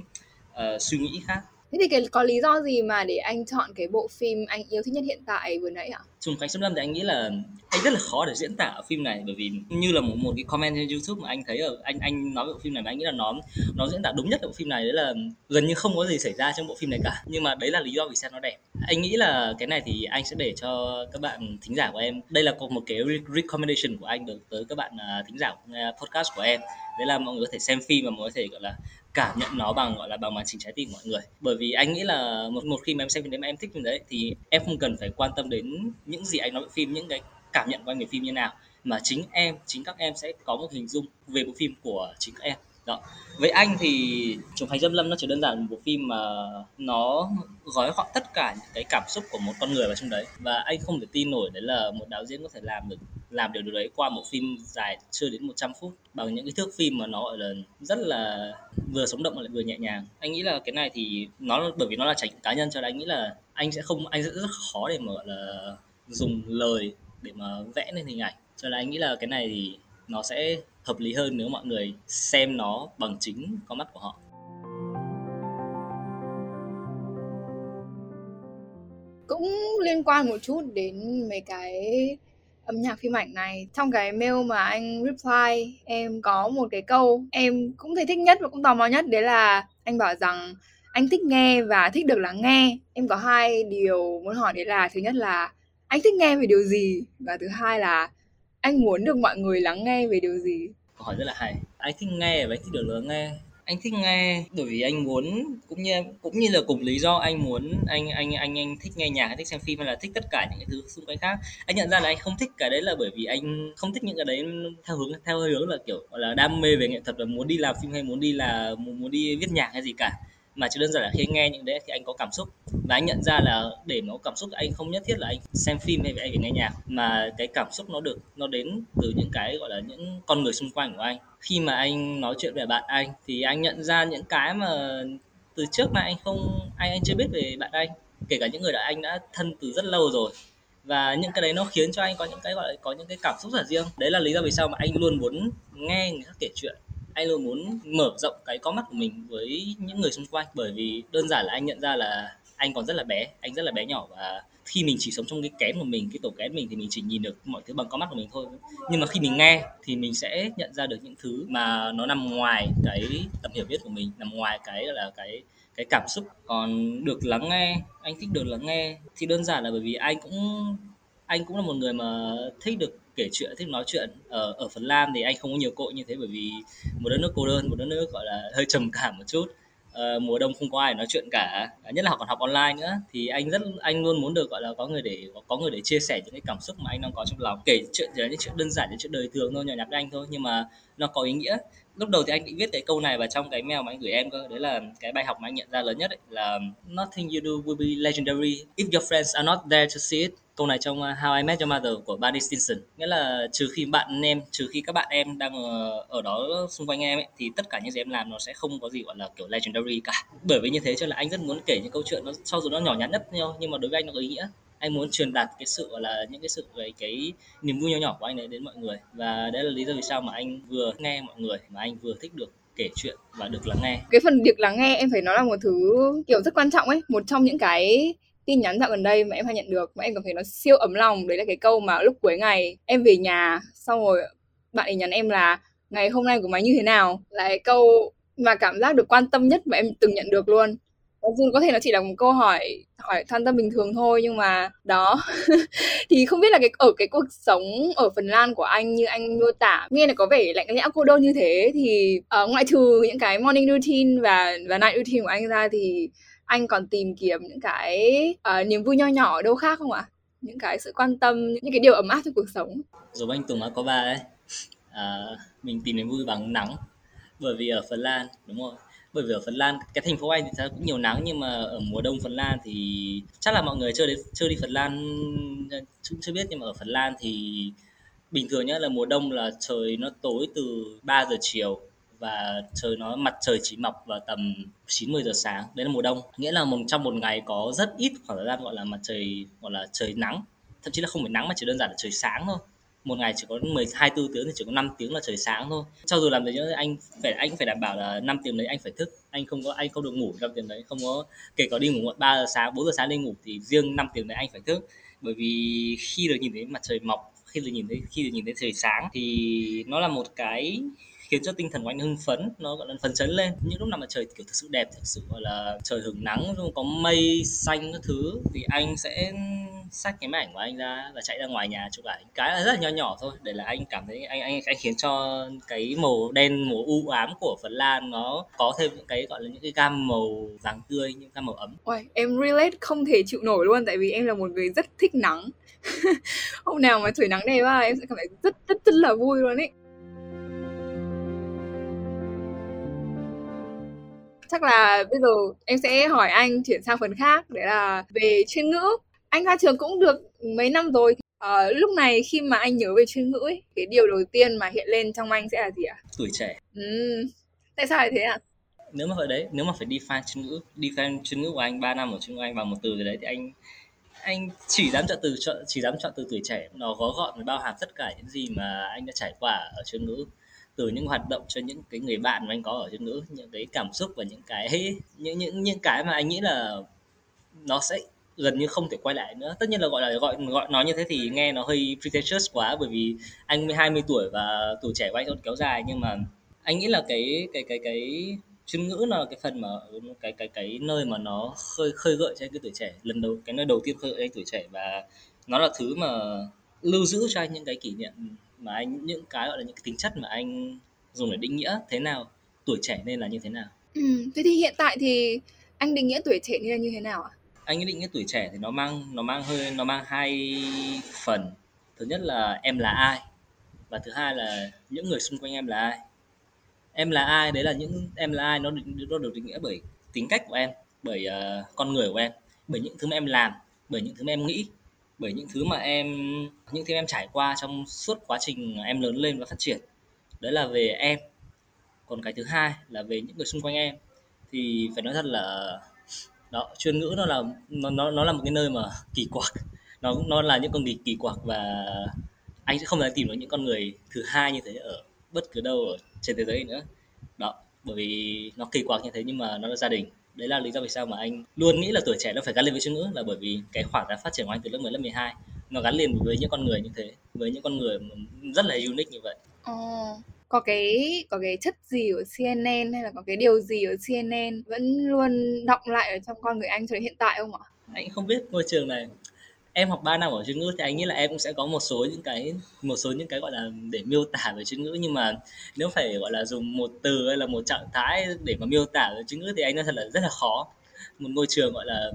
uh, suy nghĩ khác. Thế thì cái, có lý do gì mà để anh chọn cái bộ phim anh yêu thích nhất hiện tại vừa nãy ạ? Trùng Khánh Xâm Lâm thì anh nghĩ là anh rất là khó để diễn tả ở phim này bởi vì như là một một cái comment trên YouTube mà anh thấy ở anh anh nói về bộ phim này mà anh nghĩ là nó nó diễn tả đúng nhất ở bộ phim này đấy là gần như không có gì xảy ra trong bộ phim này cả nhưng mà đấy là lý do vì sao nó đẹp. Anh nghĩ là cái này thì anh sẽ để cho các bạn thính giả của em. Đây là một cái recommendation của anh được tới các bạn à, thính giả à, podcast của em. Đấy là mọi người có thể xem phim và mọi người có thể gọi là cảm nhận nó bằng, gọi là, bằng màn trình trái tim của mọi người. Bởi vì anh nghĩ là một một khi mà em xem phim đấy mà em thích phim đấy, thì em không cần phải quan tâm đến những gì anh nói về phim, những cái cảm nhận của anh về phim như nào. Mà chính em, chính các em sẽ có một hình dung về bộ phim của chính các em. Đó. Với anh thì trùng hành dâm lâm nó chỉ đơn giản một bộ phim mà nó gói gọn tất cả những cái cảm xúc của một con người vào trong đấy. Và anh không thể tin nổi đấy là một đạo diễn có thể làm được làm điều đấy qua một phim dài chưa đến 100 phút, bằng những cái thước phim mà nó, gọi là, rất là vừa sống động mà lại vừa nhẹ nhàng. Anh nghĩ là cái này thì nó, bởi vì nó là trải nghiệm cá nhân cho nên anh nghĩ là anh sẽ không, anh sẽ rất khó để mà, gọi là, dùng lời để mà vẽ lên hình ảnh. Cho nên anh nghĩ là cái này thì nó sẽ hợp lý hơn nếu mọi người xem nó bằng chính con mắt của họ. Cũng liên quan một chút đến mấy cái âm nhạc phim ảnh này. Trong cái mail mà anh reply, em có một cái câu em cũng thấy thích nhất và cũng tò mò nhất, đấy là anh bảo rằng anh thích nghe và thích được lắng nghe. Em có hai điều muốn hỏi, đấy là thứ nhất là anh thích nghe về điều gì? Và thứ hai là anh muốn được mọi người lắng nghe về điều gì? Câu hỏi rất là hay. Anh thích nghe và anh thích được lắng nghe anh thích nghe bởi vì anh muốn cũng như cũng như là cùng lý do anh muốn anh anh anh anh thích nghe nhạc thích xem phim hay là thích tất cả những cái thứ xung quanh khác. Anh nhận ra là anh không thích cái đấy là bởi vì anh không thích những cái đấy theo hướng theo hướng là kiểu là đam mê về nghệ thuật và muốn đi làm phim hay muốn đi là muốn, muốn đi viết nhạc hay gì cả mà chỉ đơn giản là khi anh nghe những đấy thì anh có cảm xúc. Và anh nhận ra là để mà có cảm xúc anh không nhất thiết là anh xem phim hay anh phải nghe nhạc. Mà cái cảm xúc nó được, nó đến từ những cái gọi là những con người xung quanh của anh. Khi mà anh nói chuyện về bạn anh thì anh nhận ra những cái mà từ trước mà anh không, anh anh chưa biết về bạn anh. Kể cả những người đã anh đã thân từ rất lâu rồi. Và những cái đấy nó khiến cho anh có những cái gọi là, có những cái cảm xúc rất riêng. Đấy là lý do vì sao mà anh luôn muốn nghe người khác kể chuyện anh luôn muốn mở rộng cái con mắt của mình với những người xung quanh, bởi vì đơn giản là anh nhận ra là anh còn rất là bé, anh rất là bé nhỏ và khi mình chỉ sống trong cái kén của mình, cái tổ kén mình thì mình chỉ nhìn được mọi thứ bằng con mắt của mình thôi. Nhưng mà khi mình nghe thì mình sẽ nhận ra được những thứ mà nó nằm ngoài cái tầm hiểu biết của mình, nằm ngoài cái là, cái cái cảm xúc. Còn được lắng nghe, anh thích được lắng nghe thì đơn giản là bởi vì anh cũng anh cũng là một người mà thích được kể chuyện thích nói chuyện ở ở Phần Lan thì anh không có nhiều cội như thế bởi vì một đất nước cô đơn một đất nước gọi là hơi trầm cảm một chút. Uh, mùa đông không có ai nói chuyện cả nhất là học còn học online nữa. Thì anh rất anh luôn muốn được gọi là có người để có người để chia sẻ những cái cảm xúc mà anh đang có trong lòng kể chuyện những chuyện đơn giản những chuyện đời thường thôi nhỏ nhặt với anh thôi nhưng mà nó có ý nghĩa lúc đầu thì anh định viết cái câu này vào trong cái mail mà anh gửi em cơ đấy là cái bài học mà anh nhận ra lớn nhất ấy, là nothing you do will be legendary if your friends are not there to see it. Câu này trong uh, How I Met Your Mother của Barney Stinson. Nghĩa là trừ khi bạn em trừ khi các bạn em đang ở, ở đó xung quanh em ấy, thì tất cả những gì em làm nó sẽ không có gì gọi là kiểu legendary cả. Bởi vì như thế cho là anh rất muốn kể những câu chuyện nó cho dù nó nhỏ nhắn nhất nhau nhưng mà đối với anh nó có ý nghĩa anh muốn truyền đạt cái sự là, những cái sự về cái niềm vui nhỏ nhỏ của anh ấy đến mọi người. Và đấy là lý do vì sao mà anh vừa nghe mọi người, mà anh vừa thích được kể chuyện và được lắng nghe. Cái phần việc lắng nghe em phải nói là một thứ, kiểu, rất quan trọng ấy. Một trong những cái tin nhắn dạo gần đây mà em hay nhận được, mà em cảm thấy nó siêu ấm lòng, đấy là cái câu mà lúc cuối ngày em về nhà, xong rồi bạn ấy nhắn em là, ngày hôm nay của mày như thế nào? Là cái câu mà cảm giác được quan tâm nhất mà em từng nhận được luôn dù có thể nó chỉ là một câu hỏi hỏi than tâm bình thường thôi nhưng mà đó thì không biết là cái ở cái cuộc sống ở Phần Lan của anh như anh mô tả nghe là có vẻ lạnh lẽo cô đơn như thế thì uh, ngoại trừ những cái morning routine và và night routine của anh ra thì anh còn tìm kiếm những cái uh, niềm vui nho nhỏ ở đâu khác không ạ? Những cái sự quan tâm, những cái điều ấm áp trong cuộc sống. Giống anh Tùng có ba ấy, à, mình tìm niềm vui bằng nắng, bởi vì ở Phần Lan đúng không? Bởi vì ở Phần Lan cái thành phố Anh thì cũng nhiều nắng nhưng mà ở mùa đông Phần Lan thì chắc là mọi người chưa đến chưa đi Phần Lan chưa, chưa biết nhưng mà ở Phần Lan thì bình thường nhá là mùa đông là trời nó tối từ 3 giờ chiều và trời nó mặt trời chỉ mọc vào tầm 9 10 giờ sáng. Đấy là mùa đông. Nghĩa là một trong một ngày có rất ít khoảng thời gian gọi là mặt trời gọi là trời nắng. Thậm chí là không phải nắng mà chỉ đơn giản là trời sáng thôi. Một ngày chỉ có 12 4 tiếng thì chỉ có 5 tiếng là trời sáng thôi. Cho dù làm gì nữa anh phải anh phải đảm bảo là 5 tiếng đấy anh phải thức. Anh không có anh không được ngủ trong tiếng đấy, không có kể có đi ngủ 3 giờ sáng, 4 giờ sáng đi ngủ thì riêng 5 tiếng đấy anh phải thức. Bởi vì khi được nhìn thấy mặt trời mọc khi được nhìn thấy khi được nhìn thấy trời sáng thì nó là một cái khiến cho tinh thần của anh hưng phấn nó gọi là phấn chấn lên những lúc nào mà trời kiểu thực sự đẹp thực sự gọi là trời hưởng nắng có mây xanh các thứ thì anh sẽ xách cái máy ảnh của anh ra và chạy ra ngoài nhà chụp ảnh cái là rất là nhỏ nhỏ thôi để là anh cảm thấy anh anh anh khiến cho cái màu đen màu u ám của Phần Lan nó có thêm những cái gọi là những cái gam màu vàng tươi những gam màu ấm. Ôi, em relate không thể chịu nổi luôn tại vì em là một người rất thích nắng. Hôm nào mà trời nắng đẹp à, em sẽ cảm thấy rất rất rất là vui luôn ấy. Chắc là bây giờ em sẽ hỏi anh chuyển sang phần khác đấy là về chuyên ngữ. Anh ra trường cũng được mấy năm rồi. À, lúc này khi mà anh nhớ về chuyên ngữ ấy, cái điều đầu tiên mà hiện lên trong anh sẽ là gì ạ? Tuổi trẻ. Ừ. tại sao lại thế ạ? Nếu mà phải đấy nếu mà phải define chuyên ngữ define chuyên ngữ của anh 3 năm ở chuyên ngữ anh bằng một từ rồi đấy thì anh anh chỉ dám chọn từ chọn chỉ dám chọn từ tuổi trẻ. Nó gói gọn và bao hàm tất cả những gì mà anh đã trải qua ở chuyên ngữ từ những hoạt động cho những cái người bạn mà anh có ở trên ngữ những cái cảm xúc và những cái, những những những cái mà anh nghĩ là nó sẽ gần như không thể quay lại nữa. Tất nhiên là gọi là, gọi gọi nói như thế thì nghe nó hơi pretentious quá, bởi vì anh mới 20 tuổi và tuổi trẻ của anh còn kéo dài, nhưng mà anh nghĩ là cái cái cái cái chuyên ngữ là cái phần mà cái cái cái nơi mà nó khơi khơi gợi cho anh cái tuổi trẻ, lần đầu, cái nơi đầu tiên khơi gợi anh tuổi trẻ và nó là thứ mà lưu giữ cho anh những cái kỷ niệm mà anh những cái gọi là những cái tính chất mà anh dùng để định nghĩa thế nào tuổi trẻ nên là như thế nào? Ừ, thế thì hiện tại thì anh định nghĩa tuổi trẻ nên là như thế nào ạ? Anh định nghĩa tuổi trẻ thì nó mang nó mang hơi nó mang hai phần. Thứ nhất là em là ai? Và thứ hai là những người xung quanh em là ai? Em là ai? Đấy là những em là ai nó nó được định nghĩa bởi tính cách của em bởi uh, con người của em bởi những thứ mà em làm bởi những thứ mà em nghĩ bởi những thứ mà em, những thứ em trải qua trong suốt quá trình em lớn lên và phát triển. Đấy là về em. Còn cái thứ hai là về những người xung quanh em. Thì phải nói thật là đó, chuyên ngữ nó là, nó nó nó là một cái nơi mà kỳ quặc. Nó nó là những con người kỳ quặc và anh sẽ không thể tìm được những con người thứ hai như thế ở bất cứ đâu ở trên thế giới nữa. Đó, bởi vì nó kỳ quặc như thế nhưng mà nó là gia đình đấy là lý do vì sao mà anh luôn nghĩ là tuổi trẻ nó phải gắn liền với chuyên ngữ là bởi vì cái khoảng thời phát triển của anh từ lớp 10 lớp 12 nó gắn liền với những con người như thế với những con người rất là unique như vậy ờ, có cái có cái chất gì ở CNN hay là có cái điều gì ở CNN vẫn luôn động lại ở trong con người anh cho đến hiện tại không ạ? Anh không biết ngôi trường này em học 3 năm ở chuyên ngữ thì anh nghĩ là em cũng sẽ có một số những cái, một số những cái gọi là để miêu tả về chuyên ngữ. Nhưng mà nếu phải gọi là dùng một từ hay là một trạng thái để mà miêu tả về chuyên ngữ thì anh nói thật là rất là khó. Một ngôi trường gọi là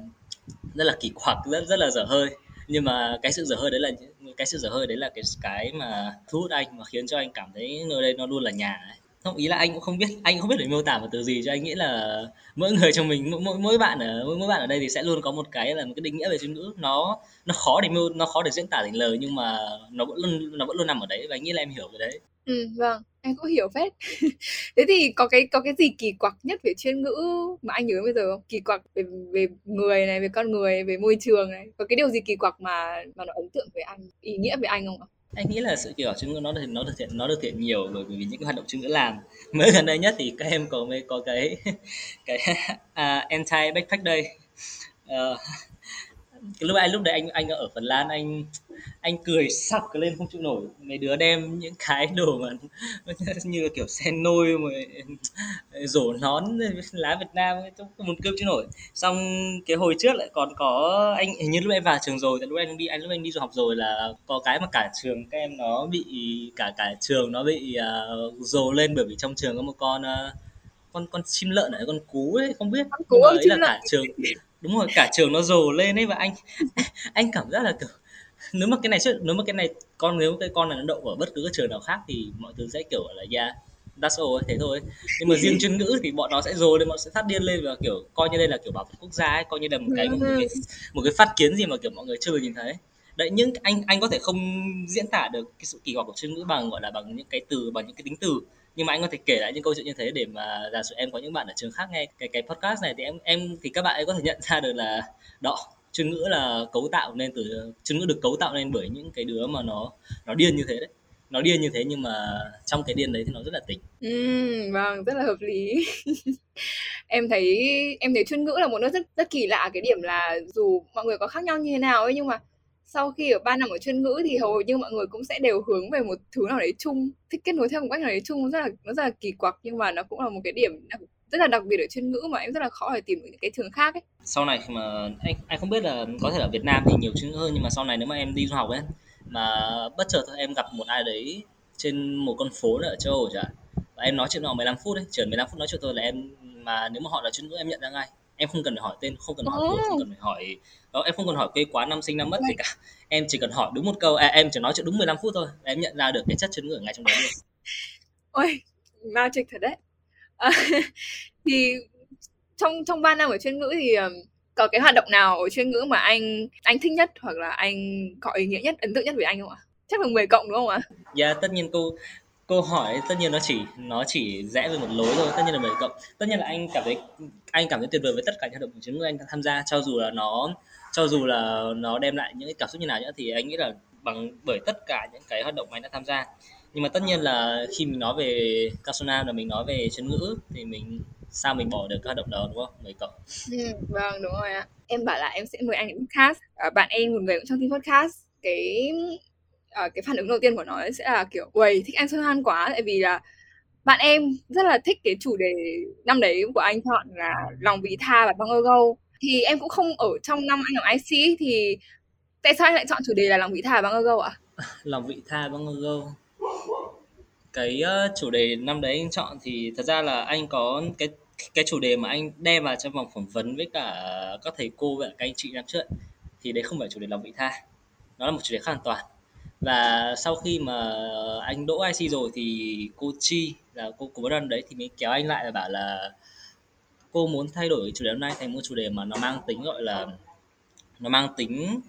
rất là kỳ quặc, rất rất là dở hơi. Nhưng mà cái sự dở hơi đấy là cái sự dở hơi đấy là cái cái mà thu hút anh mà khiến cho anh cảm thấy nơi đây nó luôn là nhà ấy không ý là anh cũng không biết anh cũng không biết để miêu tả một từ gì cho anh nghĩ là mỗi người trong mình mỗi mỗi bạn ở mỗi, mỗi bạn ở đây thì sẽ luôn có một cái là một cái định nghĩa về chữ ngữ. Nó nó khó để miêu nó khó để diễn tả thành lời nhưng mà nó vẫn luôn nó vẫn luôn nằm ở đấy và anh nghĩ là em hiểu cái đấy. Ừ vâng em cũng hiểu phết. Thế thì có cái có cái gì kỳ quặc nhất về chuyên ngữ mà anh nhớ bây giờ không? Kỳ quặc về về người này về con người về môi trường này. Có cái điều gì kỳ quặc mà mà nó ấn tượng với anh ý nghĩa về anh không ạ? Anh nghĩ là sự kiểu chứng ngữ nó được nó được thiện nó được thiện nhiều bởi vì những cái hoạt động chứng ngữ làm. Mới gần đây nhất thì các em có mới có cái cái uh, anti backpack day uh, ờ, cái lúc anh lúc đấy anh anh ở Phần Lan anh anh cười sặc lên không chịu nổi. Mấy đứa đem những cái đồ mà như là kiểu sen nôi mà rổ nón lá Việt Nam trong muốn cơm chịu nổi. Xong cái hồi trước lại còn có anh hình như lúc em vào trường rồi tại lúc anh đi anh lúc anh đi du học rồi là có cái mà cả trường các em nó bị cả cả trường nó bị uh, lên bởi vì trong trường có một con uh, con con chim lợn này con cú ấy không biết. Con cú ấy là cả trường đúng rồi cả trường nó rồ lên ấy và anh anh cảm giác là kiểu nếu mà cái này nếu mà cái này con nếu cái con này nó đậu ở bất cứ cái trường nào khác thì mọi thứ sẽ kiểu là yeah that's all thế thôi nhưng mà riêng chuyên ngữ thì bọn nó sẽ rồ lên bọn sẽ phát điên lên và kiểu coi như đây là kiểu bảo vệ quốc gia ấy coi như là một cái một cái, một cái phát kiến gì mà kiểu mọi người chưa bao nhìn thấy đấy nhưng anh anh có thể không diễn tả được cái sự kỳ quặc của chuyên ngữ bằng gọi là bằng những cái từ bằng những cái tính từ nhưng mà anh có thể kể lại những câu chuyện như thế để mà giả sử em có những bạn ở trường khác nghe cái cái podcast này thì em em thì các bạn ấy có thể nhận ra được là đó chuyên ngữ là cấu tạo nên từ chuyên ngữ được cấu tạo nên bởi những cái đứa mà nó nó điên như thế đấy. Nó điên như thế nhưng mà trong cái điên đấy thì nó rất là tỉnh ừ, vâng rất là hợp lý. Em thấy em thấy chuyên ngữ là một nơi rất rất kỳ lạ cái điểm là dù mọi người có khác nhau như thế nào ấy nhưng mà sau khi ở ba năm ở chuyên ngữ thì hầu như mọi người cũng sẽ đều hướng về một thứ nào đấy chung thích kết nối theo một cách nào đấy chung rất là nó rất là kỳ quặc nhưng mà nó cũng là một cái điểm rất là đặc biệt ở chuyên ngữ mà em rất là khó để tìm những cái trường khác ấy. Sau này mà anh anh không biết là có thể ở Việt Nam thì nhiều chuyên ngữ hơn nhưng mà sau này nếu mà em đi du học ấy mà bất chợt em gặp một ai đấy trên một con phố ở châu Âu chẳng và em nói chuyện họ 15 phút đấy, chỉ 15 phút nói chuyện thôi là em mà nếu mà họ là chuyên ngữ em nhận ra ngay em không cần hỏi tên không cần hỏi tuổi không cần phải hỏi đó em không cần hỏi quê quán năm sinh năm mất gì cả. Em chỉ cần hỏi đúng một câu à, em chỉ nói chuyện đúng 15 phút thôi em nhận ra được cái chất chuyên ngữ ngay trong đấy luôn. Ôi magic thật đấy. À, thì trong trong ba năm ở chuyên ngữ thì có cái hoạt động nào ở chuyên ngữ mà anh anh thích nhất hoặc là anh có ý nghĩa nhất ấn tượng nhất với anh không ạ? Chắc là 10 cộng đúng không ạ? Dạ yeah, tất nhiên cô câu hỏi tất nhiên nó chỉ nó chỉ rẽ về một lối thôi. Tất nhiên là mười cộng tất nhiên là anh cảm thấy anh cảm thấy tuyệt vời với tất cả những hoạt động của chứng anh tham gia. Cho dù là nó cho dù là nó đem lại những cái cảm xúc như nào nữa thì anh nghĩ là bằng bởi tất cả những cái hoạt động mà anh đã tham gia. Nhưng mà tất nhiên là khi mình nói về Casona là mình nói về chân ngữ thì mình sao mình bỏ được cái hoạt động đó đúng không? Mấy cộng ừ, vâng đúng rồi ạ. Em bảo là em sẽ mời anh đến podcast. Ờ, bạn em một người cũng trong team podcast. Cái uh, cái phản ứng đầu tiên của nó sẽ là kiểu quầy thích anh Xuân Han quá. Tại vì là bạn em rất là thích cái chủ đề năm đấy của anh chọn là lòng vị tha và băng go thì em cũng không ở trong năm anh làm IC thì tại sao anh lại chọn chủ đề là lòng vị tha và băng gâu ạ? lòng vị tha băng go cái uh, chủ đề năm đấy anh chọn thì thật ra là anh có cái cái chủ đề mà anh đem vào trong vòng phỏng vấn với cả các thầy cô và các anh chị năm trước thì đấy không phải chủ đề lòng vị tha. Nó là một chủ đề khác hoàn toàn và sau khi mà anh đỗ IC rồi thì cô Chi là cô cố vấn đấy thì mới kéo anh lại và bảo là cô muốn thay đổi chủ đề hôm nay thành một chủ đề mà nó mang tính gọi là nó mang tính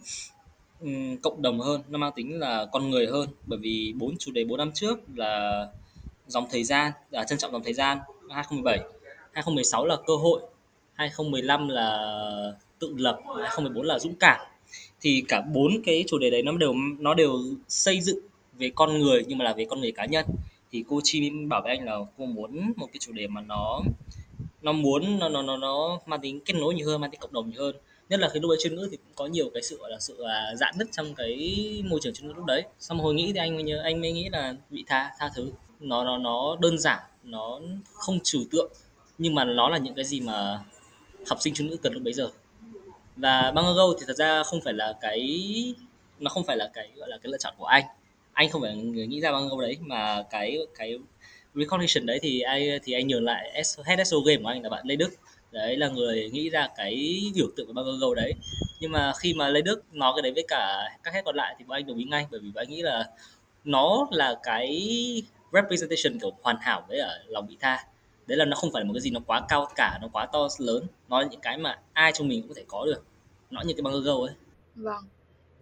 um, cộng đồng hơn nó mang tính là con người hơn. Bởi vì bốn chủ đề bốn năm trước là dòng thời gian là trân trọng dòng thời gian 2017 2016 là cơ hội 2015 là tự lập 2014 là dũng cảm thì cả bốn cái chủ đề đấy nó đều nó đều xây dựng về con người nhưng mà là về con người cá nhân. Thì cô chi bảo với anh là cô muốn một cái chủ đề mà nó nó muốn, nó nó nó nó mang tính kết nối nhiều hơn, mang tính cộng đồng nhiều hơn. Nhất là khi lúc ấy chuyên ngữ thì cũng có nhiều cái sự, gọi là, sự à, giãn nứt trong cái môi trường chuyên ngữ lúc đấy. Xong hồi nghĩ thì anh mới nhớ, anh mới nghĩ là bị tha tha thứ. Nó nó nó đơn giản, nó không trừu tượng, nhưng mà nó là những cái gì mà học sinh chuyên ngữ cần lúc bấy giờ và băng go thì thật ra không phải là cái, nó không phải là cái, gọi là cái lựa chọn của anh. Anh không phải người nghĩ ra băng go đấy, mà cái cái recognition đấy thì ai, thì anh nhường lại head SO game của anh là bạn Lê Đức. Đấy là người nghĩ ra cái biểu tượng của băng go đấy. Nhưng mà khi mà Lê Đức nói cái đấy với cả các head còn lại thì bọn anh đồng ý ngay, bởi vì bọn anh nghĩ là nó là cái representation kiểu hoàn hảo với ở lòng vị tha đấy là nó không phải là một cái gì nó quá cao cả nó quá to lớn nó là những cái mà ai trong mình cũng có thể có được nó như cái băng go ấy vâng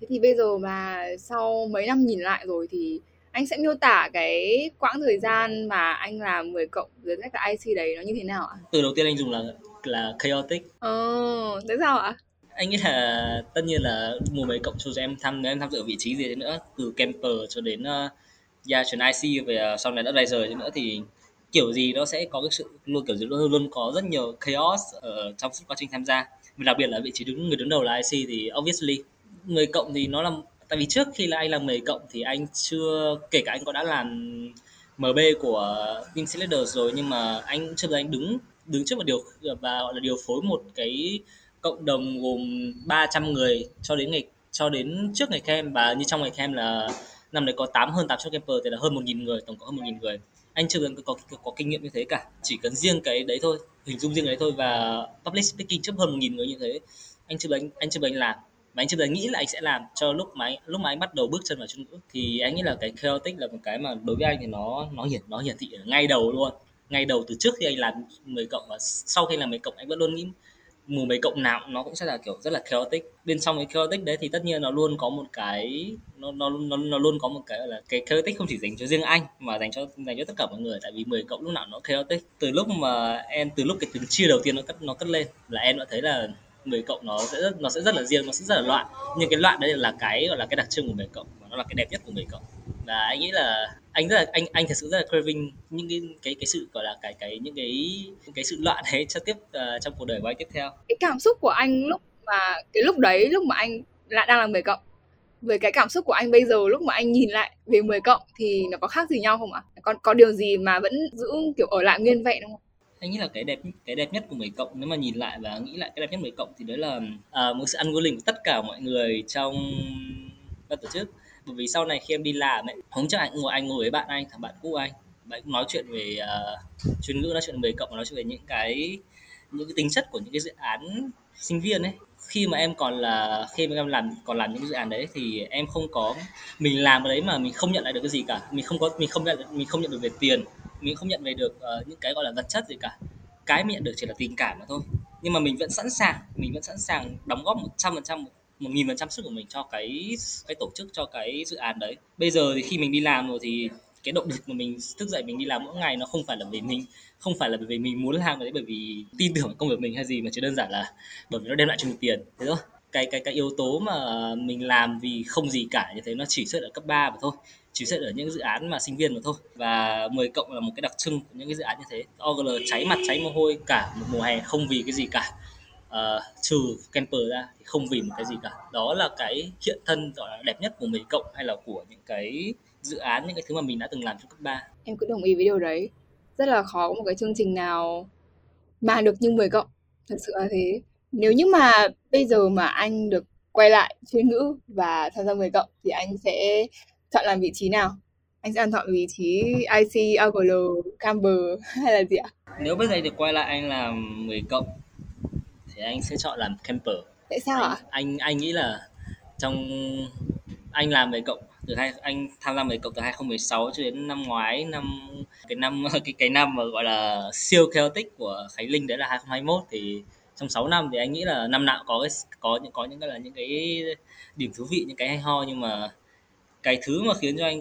thế thì bây giờ mà sau mấy năm nhìn lại rồi thì anh sẽ miêu tả cái quãng thời gian mà anh làm 10 cộng với các cái IC đấy nó như thế nào ạ? Từ đầu tiên anh dùng là là chaotic. Ồ, thế sao ạ? Anh nghĩ là tất nhiên là mùa 10 cộng cho em tham em tham dự vị trí gì nữa từ camper cho đến uh, gia chuyển IC về uh, sau này đã advisor nữa thì kiểu gì nó sẽ có cái sự luôn kiểu gì luôn luôn có rất nhiều chaos ở trong suốt quá trình tham gia. Và đặc biệt là vị trí đứng, người đứng đầu là IC thì obviously người cộng thì nó là, tại vì trước khi là anh làm người cộng thì anh chưa, kể cả anh có đã làm MB của Team Leaders rồi nhưng mà anh chưa bao anh đứng đứng trước một điều, và gọi là điều phối một cái cộng đồng gồm 300 người cho đến ngày, cho đến trước ngày kem và như trong ngày kem là năm đấy có 8 hơn 800 camper, thì là hơn 1.000 người, tổng cộng hơn 1.000 người anh chưa cần có, có, có kinh nghiệm như thế cả chỉ cần riêng cái đấy thôi hình dung riêng đấy thôi và public speaking trước hơn một nghìn người như thế anh chưa anh anh chưa anh làm. Mà anh chưa bao nghĩ là anh sẽ làm cho lúc mà anh, lúc mà anh bắt đầu bước chân vào trung quốc thì anh nghĩ là cái chaotic là một cái mà đối với anh thì nó nó hiển nó hiển thị ở ngay đầu luôn. Ngay đầu từ trước khi anh làm 10 cộng và sau khi làm 10 cộng anh vẫn luôn nghĩ mười mấy cộng nào nó cũng sẽ là kiểu rất là chaotic. Bên trong cái chaotic đấy thì tất nhiên nó luôn có một cái nó nó nó, nó luôn có một cái là cái chaotic không chỉ dành cho riêng anh mà dành cho dành cho tất cả mọi người tại vì 10 cộng lúc nào nó chaotic. Từ lúc mà em từ lúc cái tiếng chia đầu tiên nó cất nó cất lên là em đã thấy là 10 cộng nó sẽ rất, nó sẽ rất là riêng nó sẽ rất là loạn. Nhưng cái loạn đấy là cái gọi là cái đặc trưng của 10 cộng và nó là cái đẹp nhất của 10 cộng và anh nghĩ là anh rất là anh anh thật sự rất là craving những cái cái cái sự gọi là cái cái những cái cái sự loạn đấy cho tiếp uh, trong cuộc đời của anh tiếp theo cái cảm xúc của anh lúc mà cái lúc đấy lúc mà anh lại đang là 10 cộng về cái cảm xúc của anh bây giờ lúc mà anh nhìn lại về 10 cộng thì nó có khác gì nhau không ạ? Còn có điều gì mà vẫn giữ kiểu ở lại nguyên vẹn không? anh nghĩ là cái đẹp cái đẹp nhất của 10 cộng nếu mà nhìn lại và nghĩ lại cái đẹp nhất 10 cộng thì đấy là uh, một sự ăn willing của tất cả mọi người trong ban tổ chức bởi vì sau này khi em đi làm ấy không chắc anh ngồi anh ngồi với bạn anh thằng bạn cũ anh. Bạn cũng nói chuyện về uh, chuyên ngữ nói chuyện về cộng nói chuyện về những cái những cái tính chất của những cái dự án sinh viên ấy. Khi mà em còn là khi mà em làm còn làm những dự án đấy thì em không có mình làm cái đấy mà mình không nhận lại được cái gì cả. Mình không có mình không nhận mình không nhận được về tiền mình không nhận về được uh, những cái gọi là vật chất gì cả. Cái mình nhận được chỉ là tình cảm mà thôi. Nhưng mà mình vẫn sẵn sàng mình vẫn sẵn sàng đóng góp một trăm phần trăm một nghìn phần trăm sức của mình cho cái cái tổ chức, cho cái dự án đấy. Bây giờ thì khi mình đi làm rồi thì cái động lực mà mình thức dậy mình đi làm mỗi ngày nó không phải là vì mình, không phải là bởi vì mình muốn làm đấy bởi vì tin tưởng công việc mình hay gì mà chỉ đơn giản là bởi vì nó đem lại cho mình tiền, thế thôi. Cái cái cái yếu tố mà mình làm vì không gì cả như thế nó chỉ xuất ở cấp 3 mà thôi, chỉ xuất ở những dự án mà sinh viên mà thôi. Và 10 cộng là một cái đặc trưng của những cái dự án như thế. OGL cháy mặt, cháy mồ hôi cả một mùa hè không vì cái gì cả uh, trừ camper ra thì không vì một cái gì cả. Đó là cái hiện thân gọi là đẹp nhất của 10 cộng hay là của những cái dự án những cái thứ mà mình đã từng làm trong cấp 3 em cũng đồng ý với điều đấy. Rất là khó có một cái chương trình nào mà được như 10 cộng thật sự là thế. Nếu như mà bây giờ mà anh được quay lại chuyên ngữ và tham gia 10 cộng thì anh sẽ chọn làm vị trí nào? Anh sẽ chọn vị trí IC, AGL, Camber hay là gì ạ? Nếu bây giờ được quay lại anh làm 10 cộng thì anh sẽ chọn làm camper. Tại sao anh, ạ? Anh anh nghĩ là trong anh làm 10 cộng từ hai anh tham gia 10 cộng từ 2016 cho đến năm ngoái năm cái năm cái cái năm mà gọi là siêu chaotic của Khánh Linh đấy là 2021 thì trong 6 năm thì anh nghĩ là năm nào có cái có những có những cái là những cái điểm thú vị những cái hay ho nhưng mà cái thứ mà khiến cho anh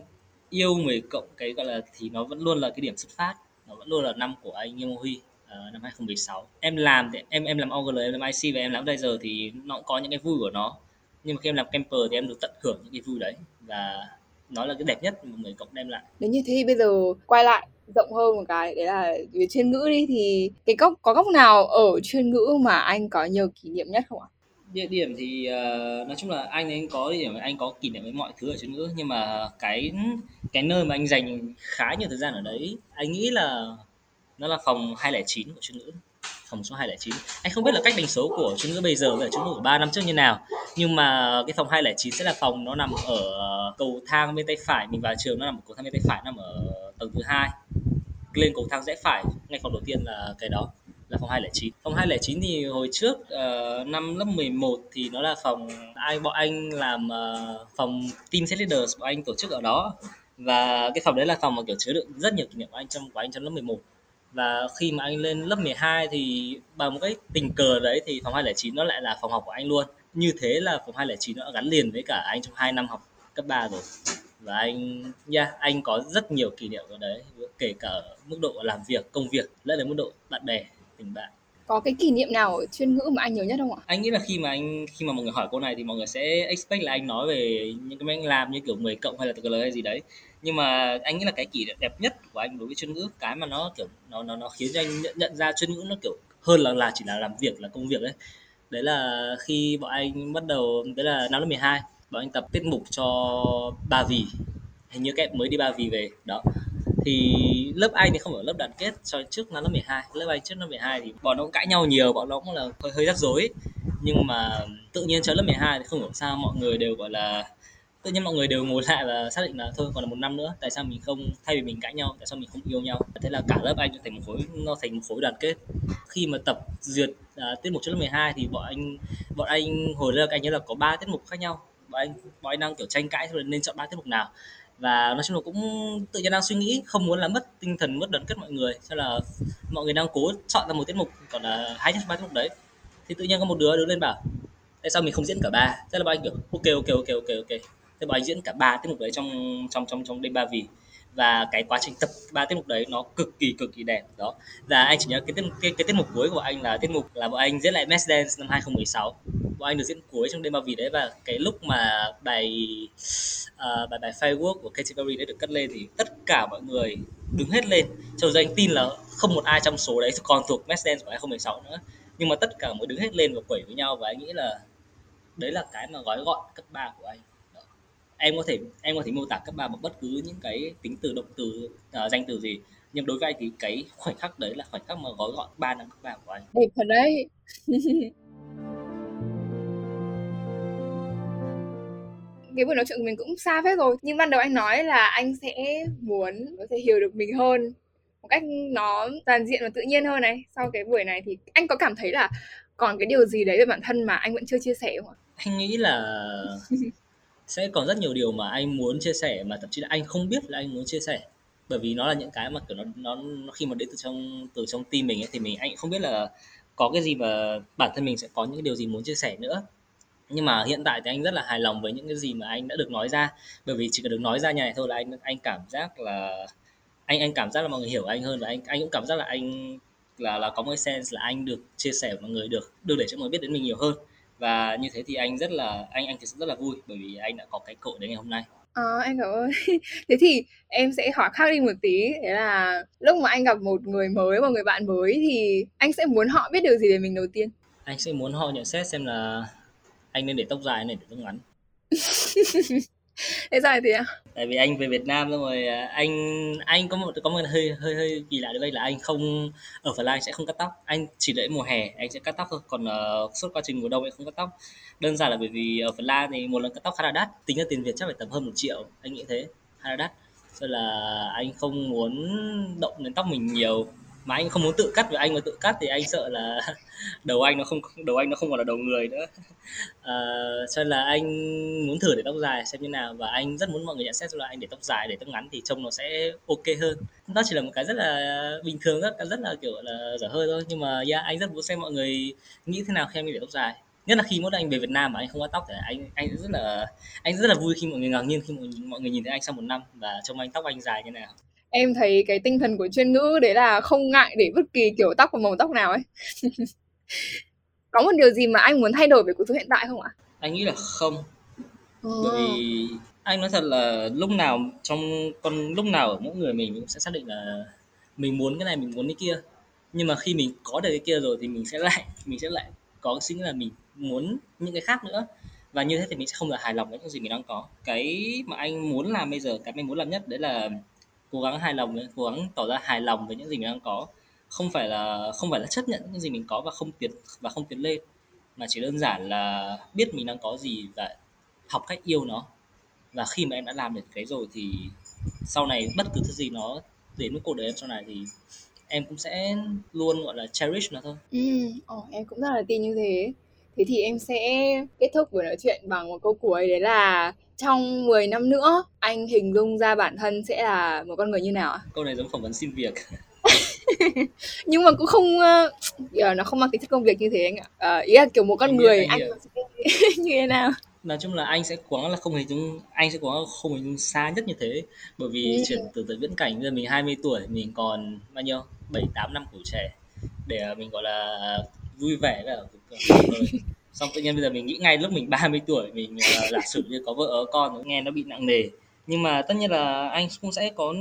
yêu 10 cộng cái gọi là thì nó vẫn luôn là cái điểm xuất phát nó vẫn luôn là năm của anh Nghiêm Huy uh, năm 2016 em làm thì em em làm OGL em làm IC và em làm giờ thì nó cũng có những cái vui của nó. Nhưng mà khi em làm camper thì em được tận hưởng những cái vui đấy. Và nó là cái đẹp nhất mà người cộng đem lại. Nếu như thế thì bây giờ quay lại rộng hơn một cái đấy là về chuyên ngữ đi thì cái góc có góc nào ở chuyên ngữ mà anh có nhiều kỷ niệm nhất không ạ? Địa điểm thì uh, nói chung là anh anh có địa điểm anh có kỷ niệm với mọi thứ ở chuyên ngữ. Nhưng mà cái cái nơi mà anh dành khá nhiều thời gian ở đấy anh nghĩ là nó là phòng 209 của chuyên ngữ. Phòng số 209 anh không biết là cách đánh số của chuyên ngữ bây giờ với chuyên ngữ của 3 năm trước như nào nhưng mà cái phòng 209 sẽ là phòng nó nằm ở ờ, cầu thang bên tay phải. Mình vào trường nó nằm ở cầu thang bên tay phải nằm ở tầng thứ hai. Lên cầu thang rẽ phải ngay phòng đầu tiên là cái đó là phòng 209 phòng 209 thì hồi trước uh, năm lớp 11 thì nó là phòng ai bọn anh làm uh, phòng team set leaders bọn anh tổ chức ở đó. Và cái phòng đấy là phòng mà kiểu chứa đựng rất nhiều kỷ niệm của anh trong của anh trong lớp 11 và khi mà anh lên lớp 12 thì bằng một cái tình cờ đấy thì phòng 209 nó lại là phòng học của anh luôn. Như thế là phòng 209 nó gắn liền với cả anh trong 2 năm học cấp 3 rồi. Và anh yeah, anh có rất nhiều kỷ niệm ở đấy kể cả mức độ làm việc công việc lẫn đến mức độ bạn bè tình bạn có cái kỷ niệm nào ở chuyên ngữ mà anh nhớ nhất không ạ? Anh nghĩ là khi mà anh khi mà mọi người hỏi câu này thì mọi người sẽ expect là anh nói về những cái anh làm như kiểu 10 cộng hay là từ lời hay gì đấy. Nhưng mà anh nghĩ là cái kỷ niệm đẹp nhất của anh đối với chuyên ngữ cái mà nó kiểu nó nó nó khiến cho anh nhận, nhận ra chuyên ngữ nó kiểu hơn là là chỉ là làm việc là công việc đấy. Đấy là khi bọn anh bắt đầu đấy là năm lớp 12 bọn anh tập tiết mục cho Ba Vì hình như các em mới đi Ba Vì về đó thì lớp anh thì không ở lớp đoàn kết cho trước năm lớp 12 lớp anh trước năm 12 thì bọn nó cũng cãi nhau nhiều bọn nó cũng là hơi, hơi rắc rối. Nhưng mà tự nhiên cho lớp 12 thì không hiểu sao mọi người đều gọi là tự nhiên mọi người đều ngồi lại và xác định là thôi còn là một năm nữa tại sao mình không thay vì mình cãi nhau tại sao mình không yêu nhau? Thế là cả lớp anh thành một khối nó thành một khối đoàn kết. Khi mà tập duyệt à, tiết mục cho lớp 12 thì bọn anh bọn anh hồi lớp anh nhớ là có ba tiết mục khác nhau. Bọn anh bọn anh đang kiểu tranh cãi nên chọn ba tiết mục nào? Và nói chung là cũng tự nhiên đang suy nghĩ, không muốn là mất tinh thần, mất đoàn kết mọi người. Cho là mọi người đang cố chọn ra một tiết mục còn là hai trong ba tiết mục đấy. Thì tự nhiên có một đứa đứng lên bảo, tại sao mình không diễn cả ba? Thế là bọn anh kiểu, ok ok ok ok ok. Thế bọn anh diễn cả ba tiết mục đấy trong trong trong trong đêm ba vì và cái quá trình tập ba tiết mục đấy nó cực kỳ cực kỳ đẹp. Đó. Và anh chỉ nhớ cái tiết cái, cái tiết mục cuối của anh là tiết mục là bọn anh diễn lại Mass Dance năm 2016 bọn anh được diễn cuối trong đêm bao vì đấy và cái lúc mà bài uh, bài bài Firework của Katy Perry đấy được cất lên thì tất cả mọi người đứng hết lên. Cho dù anh tin là không một ai trong số đấy còn thuộc Mass Dance của 2016 nữa nhưng mà tất cả mọi đứng hết lên và quẩy với nhau và anh nghĩ là đấy là cái mà gói gọn cấp 3 của anh em có thể em có thể mô tả cấp 3 bằng bất cứ những cái tính từ động từ uh, danh từ gì nhưng đối với anh thì cái khoảnh khắc đấy là khoảnh khắc mà gói gọn 3 năm cấp 3 của anh. Đẹp thật đấy. Cái buổi nói chuyện của mình cũng xa phết rồi nhưng ban đầu anh nói là anh sẽ muốn có thể hiểu được mình hơn một cách nó toàn diện và tự nhiên hơn này. Sau cái buổi này thì anh có cảm thấy là còn cái điều gì đấy về bản thân mà anh vẫn chưa chia sẻ không ạ? Anh nghĩ là sẽ còn rất nhiều điều mà anh muốn chia sẻ mà thậm chí là anh không biết là anh muốn chia sẻ. Bởi vì nó là những cái mà kiểu nó nó, nó khi mà đến từ trong từ trong tim mình ấy, thì mình anh không biết là có cái gì mà bản thân mình sẽ có những điều gì muốn chia sẻ nữa. Nhưng mà hiện tại thì anh rất là hài lòng với những cái gì mà anh đã được nói ra. Bởi vì chỉ cần được nói ra như này thôi là anh anh cảm giác là anh anh cảm giác là mọi người hiểu anh hơn và anh anh cũng cảm giác là anh là là có một cái sense là anh được chia sẻ với mọi người được được để cho mọi người biết đến mình nhiều hơn và như thế thì anh rất là anh anh thì rất là vui bởi vì anh đã có cái cội đến ngày hôm nay Ờ, anh cảm ơn. Thế thì em sẽ hỏi khác đi một tí, thế là lúc mà anh gặp một người mới, một người bạn mới thì anh sẽ muốn họ biết điều gì về mình đầu tiên? Anh sẽ muốn họ nhận xét xem là anh nên để tóc dài hay để tóc ngắn. Thế sao thì ạ? Tại vì anh về Việt Nam xong rồi à, anh anh có một có một hơi hơi hơi kỳ lạ đây là anh không ở Phần Lan sẽ không cắt tóc. Anh chỉ đợi mùa hè anh sẽ cắt tóc thôi, còn uh, suốt quá trình mùa đông anh không cắt tóc. Đơn giản là bởi vì ở Phần Lan thì một lần cắt tóc khá là đắt, tính ra tiền Việt chắc phải tầm hơn một triệu, anh nghĩ thế, khá là đắt. Cho là anh không muốn động đến tóc mình nhiều mà anh không muốn tự cắt vì anh mà tự cắt thì anh sợ là đầu anh nó không đầu anh nó không còn là đầu người nữa. À, cho nên là anh muốn thử để tóc dài xem như nào. Và anh rất muốn mọi người nhận xét là anh để tóc dài để tóc ngắn thì trông nó sẽ ok hơn. Nó chỉ là một cái rất là bình thường rất rất là kiểu là dở hơi thôi. Nhưng mà yeah, anh rất muốn xem mọi người nghĩ thế nào khi anh để tóc dài. Nhất là khi mỗi anh về Việt Nam mà anh không có tóc thì anh anh rất là anh rất là vui khi mọi người ngạc nhiên khi mọi, mọi người nhìn thấy anh sau một năm và trông anh tóc anh dài như nào em thấy cái tinh thần của chuyên ngữ đấy là không ngại để bất kỳ kiểu tóc và màu tóc nào ấy. Có một điều gì mà anh muốn thay đổi về cuộc sống hiện tại không ạ? Anh nghĩ là không. Oh. bởi vì anh nói thật là lúc nào trong con lúc nào ở mỗi người mình cũng sẽ xác định là mình muốn cái này mình muốn cái kia. Nhưng mà khi mình có được cái kia rồi thì mình sẽ lại mình sẽ lại có cái suy nghĩ là mình muốn những cái khác nữa. Và như thế thì mình sẽ không được hài lòng với những gì mình đang có. Cái mà anh muốn làm bây giờ cái mình muốn làm nhất đấy là cố gắng hài lòng cố gắng tỏ ra hài lòng với những gì mình đang có không phải là không phải là chấp nhận những gì mình có và không tiến và không tiến lên mà chỉ đơn giản là biết mình đang có gì và học cách yêu nó và khi mà em đã làm được cái rồi thì sau này bất cứ thứ gì nó đến với cuộc đời em sau này thì em cũng sẽ luôn gọi là cherish nó thôi. Ừ, oh, em cũng rất là tin như thế. Thế thì em sẽ kết thúc buổi nói chuyện bằng một câu cuối đấy là trong 10 năm nữa anh hình dung ra bản thân sẽ là một con người như nào ạ? Câu này giống phỏng vấn xin việc. nhưng mà cũng không uh, nó không mang tính chất công việc như thế anh ạ. Uh, ý là kiểu một con anh người biết, anh, anh như thế nào? nói chung là anh sẽ cố gắng là không hình dung anh sẽ cố gắng không hình dung xa nhất như thế bởi vì ừ. chuyển từ từ viễn cảnh giờ mình 20 tuổi mình còn bao nhiêu bảy tám năm tuổi trẻ để mình gọi là vui vẻ đời xong tự nhiên bây giờ mình nghĩ ngay lúc mình 30 tuổi, mình ờ, giả sử như có vợ, có con nghe nó bị nặng nề. Nhưng mà tất nhiên là anh cũng sẽ có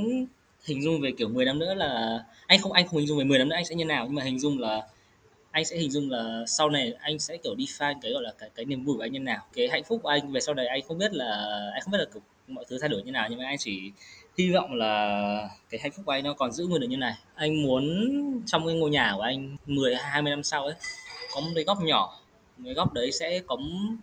hình dung về kiểu 10 năm nữa là, anh không anh không hình dung về 10 năm nữa anh sẽ như nào, nhưng mà hình dung là, anh sẽ hình dung là sau này anh sẽ kiểu define cái, gọi là, cái cái niềm vui của anh như nào, cái hạnh phúc của anh. Về sau này anh không biết là, anh không biết là mọi thứ thay đổi như nào, nhưng mà anh chỉ hy vọng là cái hạnh phúc của anh nó còn giữ nguyên được như này. Anh muốn trong cái ngôi nhà của anh 10 20 năm sau ấy có một cái góc nhỏ. Cái góc đấy sẽ có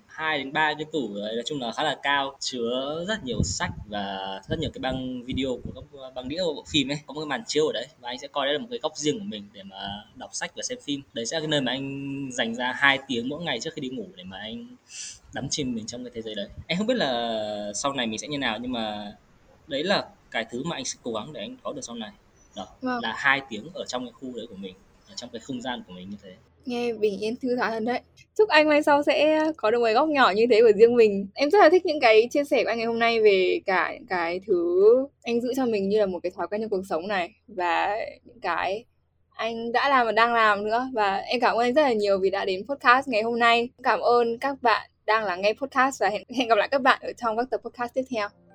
hai đến ba cái tủ đấy nói chung là khá là cao chứa rất nhiều sách và rất nhiều cái băng video của các băng đĩa của bộ phim ấy. Có một cái màn chiếu ở đấy và anh sẽ coi đấy là một cái góc riêng của mình để mà đọc sách và xem phim. Đấy sẽ là cái nơi mà anh dành ra hai tiếng mỗi ngày trước khi đi ngủ để mà anh đắm chìm mình trong cái thế giới đấy. Anh không biết là sau này mình sẽ như nào nhưng mà đấy là cái thứ mà anh sẽ cố gắng để anh có được sau này. Đó vâng. là hai tiếng ở trong cái khu đấy của mình ở trong cái không gian của mình như thế nghe bình yên thư thái hơn đấy. Chúc anh mai sau sẽ có được một góc nhỏ như thế của riêng mình. Em rất là thích những cái chia sẻ của anh ngày hôm nay về cả những cái thứ anh giữ cho mình như là một cái thói quen trong cuộc sống này và những cái anh đã làm và đang làm nữa. Và em cảm ơn anh rất là nhiều vì đã đến podcast ngày hôm nay. Cảm ơn các bạn đang lắng nghe podcast và hẹn, hẹn gặp lại các bạn ở trong các tập podcast tiếp theo.